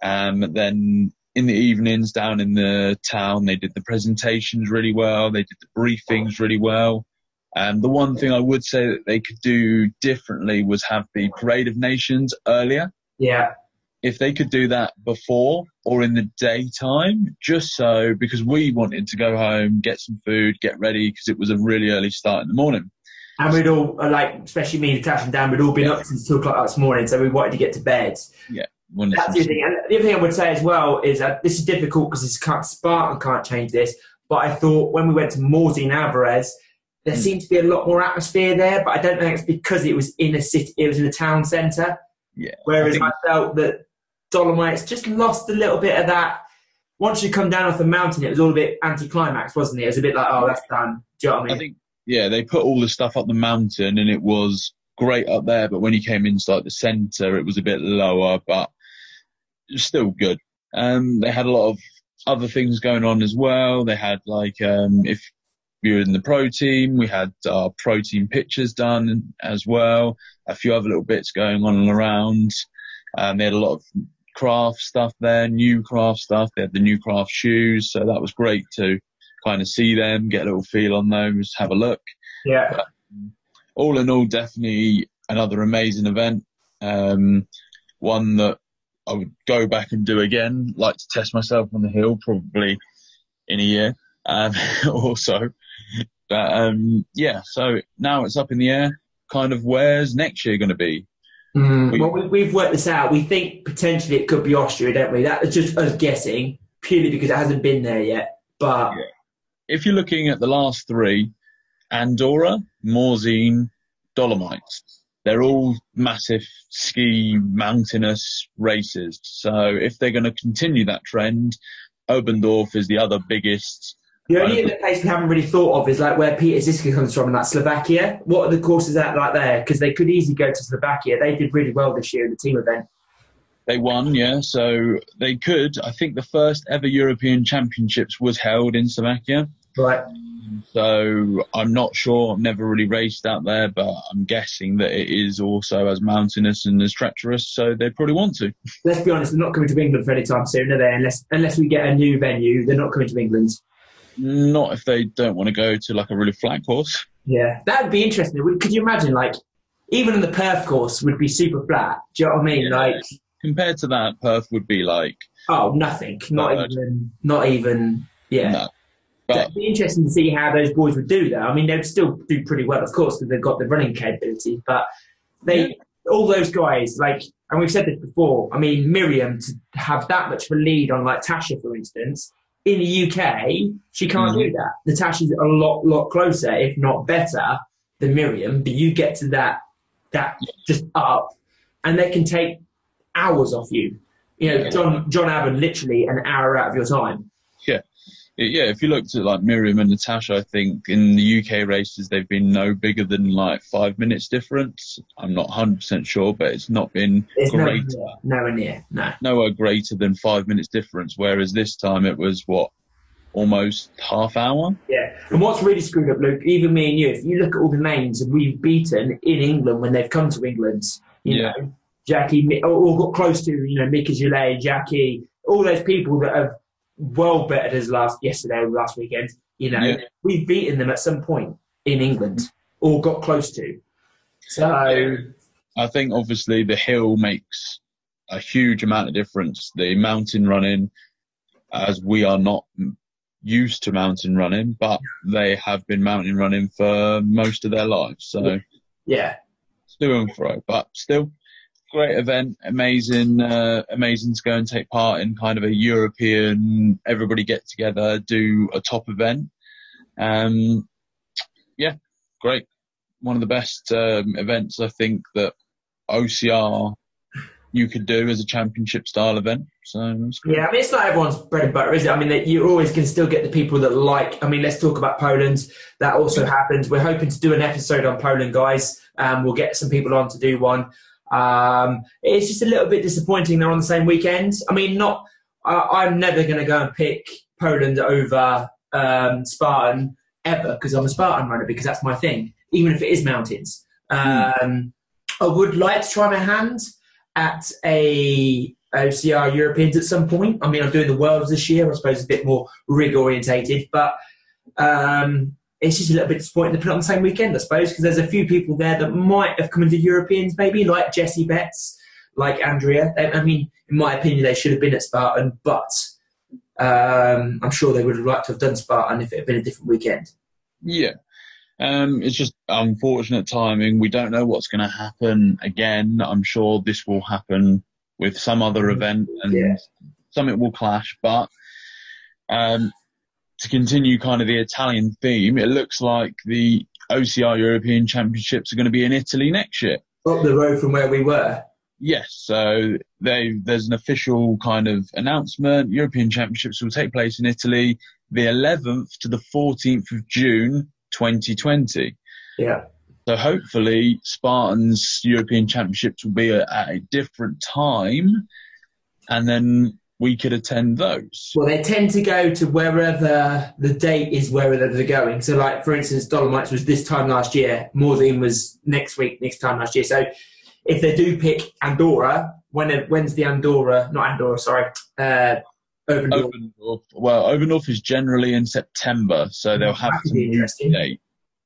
Speaker 4: Um, then in the evenings down in the town, they did the presentations really well. They did the briefings really well. And the one thing I would say that they could do differently was have the Parade of Nations earlier
Speaker 5: yeah,
Speaker 4: if they could do that before or in the daytime, just so because we wanted to go home, get some food, get ready because it was a really early start in the morning.
Speaker 5: and we'd all uh, like, especially me, Natasha and Dan, we'd all been up since two o'clock this morning, so we wanted to get to bed.
Speaker 4: Wanted
Speaker 5: That's
Speaker 4: some
Speaker 5: the other thing. And the other thing I would say as well is that this is difficult because this can't, Spartan can't change this. But I thought when we went to Morzine Avoriaz, there
Speaker 4: Mm.
Speaker 5: seemed to be a lot more atmosphere there. But I don't think it's because it was in a city, it was in a town centre.
Speaker 4: Yeah.
Speaker 5: Whereas
Speaker 4: I
Speaker 5: I, felt that Dolomites just lost a little bit of that. Once you come down off the mountain, it was all a bit anticlimax, wasn't it? It was a bit like, oh, that's done. Do you know what I mean?
Speaker 4: I think, yeah, they put all the stuff up the mountain and it was great up there, but when you came into like the centre, it was a bit lower, but it was still good. Um, they had a lot of other things going on as well. They had like, um, if you were in the pro team, we had our pro team pictures done as well. A few other little bits going on and around. Um, they had a lot of craft stuff there, new craft stuff. They had the new craft shoes, so that was great to kind of see them, get a little feel on those, have a look.
Speaker 5: yeah.
Speaker 4: All in all, definitely another amazing event. Um, one that I would go back and do again. Like to test myself on the hill, probably in a year. Um, also, but um, yeah. So now it's up in the air. Kind of where's next year going to be?
Speaker 5: Mm,
Speaker 4: We-
Speaker 5: well, we, we've worked this out. We think potentially it could be Austria, don't we? That is just us guessing, purely because it hasn't been there yet. But
Speaker 4: Yeah. If you're looking at the last three, Andorra, Morzine, Dolomites, they're all massive ski mountainous races. So if they're going to continue that trend, Obendorf is the other biggest.
Speaker 5: The only other place we haven't really thought of is like where Peter Ziska comes from, and that's Slovakia. What are the courses out like there? Because they could easily go to Slovakia. They did really well this year in the team event.
Speaker 4: They won, yeah. So they could. I think the first ever European Championships was held in Slovakia.
Speaker 5: Right.
Speaker 4: So I'm not sure. I've never really raced out there, but I'm guessing that it is also as mountainous and as treacherous. So they probably want to.
Speaker 5: Let's be honest, they're not coming to England for any time soon, are they? Unless unless we get a new venue, they're not coming to England.
Speaker 4: Not if they don't want to go to like a really flat course.
Speaker 5: Yeah, that would be interesting. Could you imagine, like, even in the Perth course would be super flat? Do you know what I mean?
Speaker 4: Yeah.
Speaker 5: Like,
Speaker 4: Compared to that, Perth would be like,
Speaker 5: oh, nothing. Not
Speaker 4: No.
Speaker 5: even. Not even. Yeah.
Speaker 4: no. But
Speaker 5: It'd be interesting to see how those boys would do that. I mean, they'd still do pretty well, of course, because they've got the running capability. But they, all those guys, like, and we've said this before. I mean, Miriam to have that much of a lead on, like Tasha, for instance, in the UK, she can't
Speaker 4: Mhm.
Speaker 5: do that. Natasha's a lot, lot closer, if not better, than Miriam. But you get to that, that just up. and they can take hours off you. You know, John John Abbott literally an hour out of your time.
Speaker 4: Yeah, if you looked at like Miriam and Natasha, I think in the UK races they've been no bigger than like five minutes difference. I'm not 100% sure, but it's not been
Speaker 5: It's nowhere near, nowhere near. No.
Speaker 4: nowhere greater than five minutes difference. Whereas this time it was what almost half hour.
Speaker 5: Yeah. And what's really screwed up, Luke, even me and you, if you look at all the names that we've beaten in England when they've come to England, you
Speaker 4: Yeah.
Speaker 5: know, Jackie, or, or got close to, you know, Mika Gillet, Jackie, all those people that have well bettered us last yesterday or last weekend, you know,
Speaker 4: Yeah.
Speaker 5: we've beaten them at some point in England or got close to. So,
Speaker 4: I think obviously the hill makes a huge amount of difference. The mountain running, as we are not used to mountain running, but they have been mountain running for most of their lives. So
Speaker 5: yeah.
Speaker 4: it's to and fro, but still great event, amazing, uh, amazing to go and take part in kind of a European, everybody get together, do a top event. Um, yeah, great. One of the best um, events I think that OCR you could do as a championship style event. So.
Speaker 5: Yeah, I mean, it's not everyone's bread and butter, is it? I mean, that you always can still get the people that like. I mean, let's talk about Poland. That also happens. We're hoping to do an episode on Poland, guys. Um, we'll get some people on to do one. Um, it's just a little bit disappointing they're on the same weekend. I mean, not. I, I'm never going to go and pick Poland over um, Spartan ever because I'm a Spartan runner because that's my thing, even if it is mountains. Um, I would like to try my hand at a OCR Europeans at some point. I mean, I'm doing the Worlds this year. I suppose a bit more rig orientated, but um, it's just a little bit disappointing to put it on the same weekend, I suppose, because there's a few people there that might have come into Europeans, maybe like Jesse Betts, like Andrea. They- I mean, in my opinion, they should have been at Spartan, but um, I'm sure they would have liked to have done Spartan if it had been a different weekend.
Speaker 4: Yeah. Um, it's just unfortunate timing. We don't know what's going to happen again. I'm sure this will happen with some other event and
Speaker 5: Yeah.
Speaker 4: something will clash. But um, to continue kind of the Italian theme, it looks like the OCR European Championships are going to be in Italy next year.
Speaker 5: Up the road from where we were.
Speaker 4: Yes, so they, there's an official kind of announcement. European Championships will take place in Italy the 11th to the 14th of June 2020.
Speaker 5: Yeah.
Speaker 4: So hopefully Spartans European Championships will be at, at a different time and then we could attend those.
Speaker 5: Well, they tend to go to wherever the date is, wherever they're going. So, like for instance, Dolomites was this time last year. Morzine was next week, next time last year. So, if they do pick Andorra, when when's the Andorra? Not Andorra, sorry. Uh, Oberndorf.
Speaker 4: Oberndorf, well, Oberndorf is generally in September, so they'll have to move the date.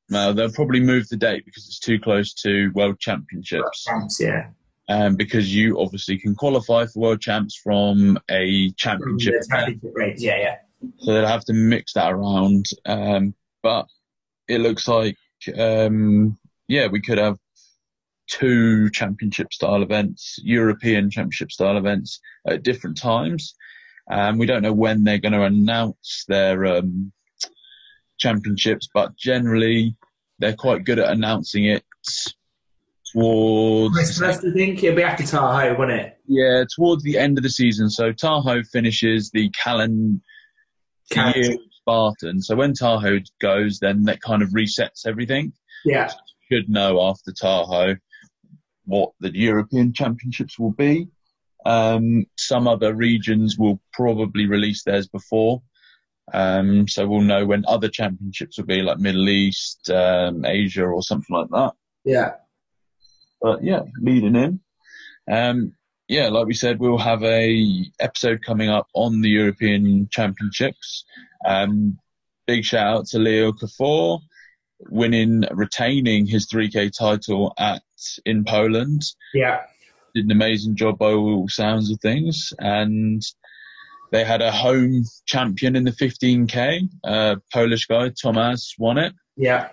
Speaker 4: No, they'll probably move the date because it's too close to World Championships.
Speaker 5: France, yeah.
Speaker 4: Um, because you obviously can qualify for world champs from a championship
Speaker 5: championship race, Yeah, yeah.
Speaker 4: So they'll have to mix that around. Um, but it looks like, um, yeah, we could have two championship style events, European championship style events at different times. Um, we don't know when they're going to announce their um, championships, but generally they're quite good at announcing it towards
Speaker 5: Christmas, I think it'll be after Tahoe, won't it?
Speaker 4: yeah, towards the end of the season. So Tahoe finishes the calendar year of Spartan. So when Tahoe goes, then that kind of resets everything.
Speaker 5: Yeah,
Speaker 4: Should know after Tahoe what the European Championships will be. Um, some other regions will probably release theirs before. Um, so we'll know when other championships will be, like Middle East, um, Asia, or something like that.
Speaker 5: yeah.
Speaker 4: But yeah, leading in. Um, yeah, like we said, we'll have a episode coming up on the European Championships. Um, big shout out to Leo Kafour winning, retaining his 3K title at in Poland.
Speaker 5: Yeah,
Speaker 4: Did an amazing job by all sounds of things, and they had a home champion in the 15K. Uh, Polish guy Tomas won it.
Speaker 5: yeah,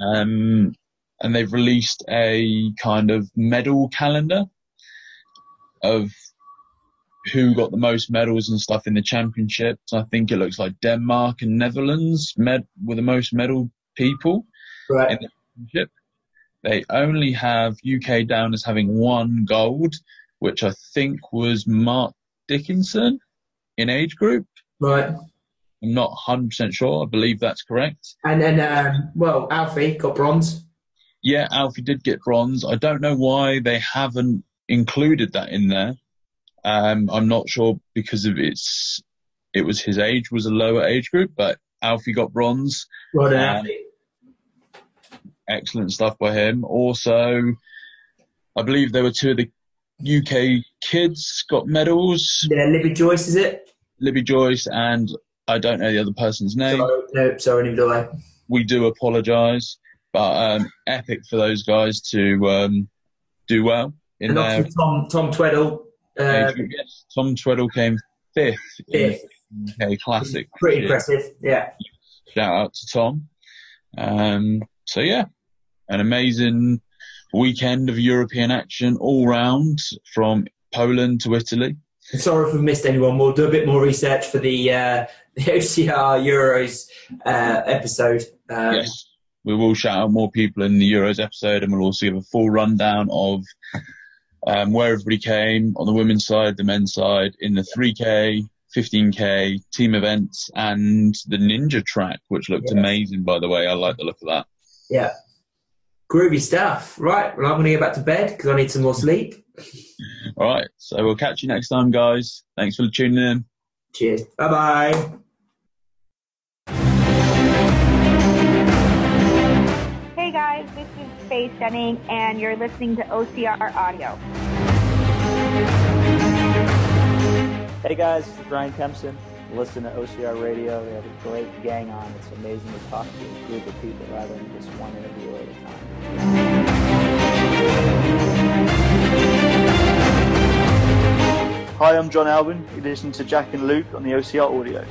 Speaker 4: Um, and they've released a kind of medal calendar of who got the most medals and stuff in the championships. I think it looks like Denmark and Netherlands med were the most medal people
Speaker 5: right.
Speaker 4: in the championship. they only have UK down as having one gold, which I think was Mark Dickinson in age group.
Speaker 5: Right.
Speaker 4: I'm not 100% sure. I believe that's correct.
Speaker 5: And then, um, well, Alfie got bronze.
Speaker 4: Yeah, Alfie did get bronze. I don't know why they haven't included that in there. Um, I'm not sure because of its, it was his age was a lower age group, but Alfie got bronze. Um,
Speaker 5: Alfie.
Speaker 4: Excellent stuff by him. Also, I believe there were two of the UK kids got medals.
Speaker 5: Yeah, Libby Joyce, is it?
Speaker 4: Libby Joyce and I don't know the other person's name.
Speaker 5: Sorry, no, sorry, neither do I.
Speaker 4: we do apologise, but um, epic for those guys to um, do well in
Speaker 5: And
Speaker 4: their
Speaker 5: Tom, Tom Tweddle, uh.
Speaker 4: Yes, Tom Tweddle came fifth
Speaker 5: fifth.
Speaker 4: in Classic.
Speaker 5: Pretty impressive, yeah.
Speaker 4: Shout out to Tom. Um, so yeah, an amazing weekend of European action all round from Poland to Italy.
Speaker 5: Sorry if we've missed anyone. We'll do a bit more research for the, uh, the OCR Euros uh, episode. Um,
Speaker 4: yes, we will shout out more people in the Euros episode, and we'll also give a full rundown of um, where everybody came on the women's side, the men's side, in the 3K, 15K, team events, and the Ninja track, which looked
Speaker 5: Yes.
Speaker 4: amazing, by the way. I like the look of that.
Speaker 5: Yeah. Groovy stuff. Right, well, I'm going to get back to bed because I need some more sleep.
Speaker 4: All right, so we'll catch you next time, guys. Thanks for tuning in.
Speaker 5: Cheers. Bye bye.
Speaker 7: Faith and you're listening to OCR Audio.
Speaker 8: Hey guys, this is Brian Kempson. Listen to OCR Radio. They have a great gang on. It's amazing to talk to a group of people rather than just one interview at a time. Hi, I'm John Albon. You're listening to Jack and Luke on the OCR Audio.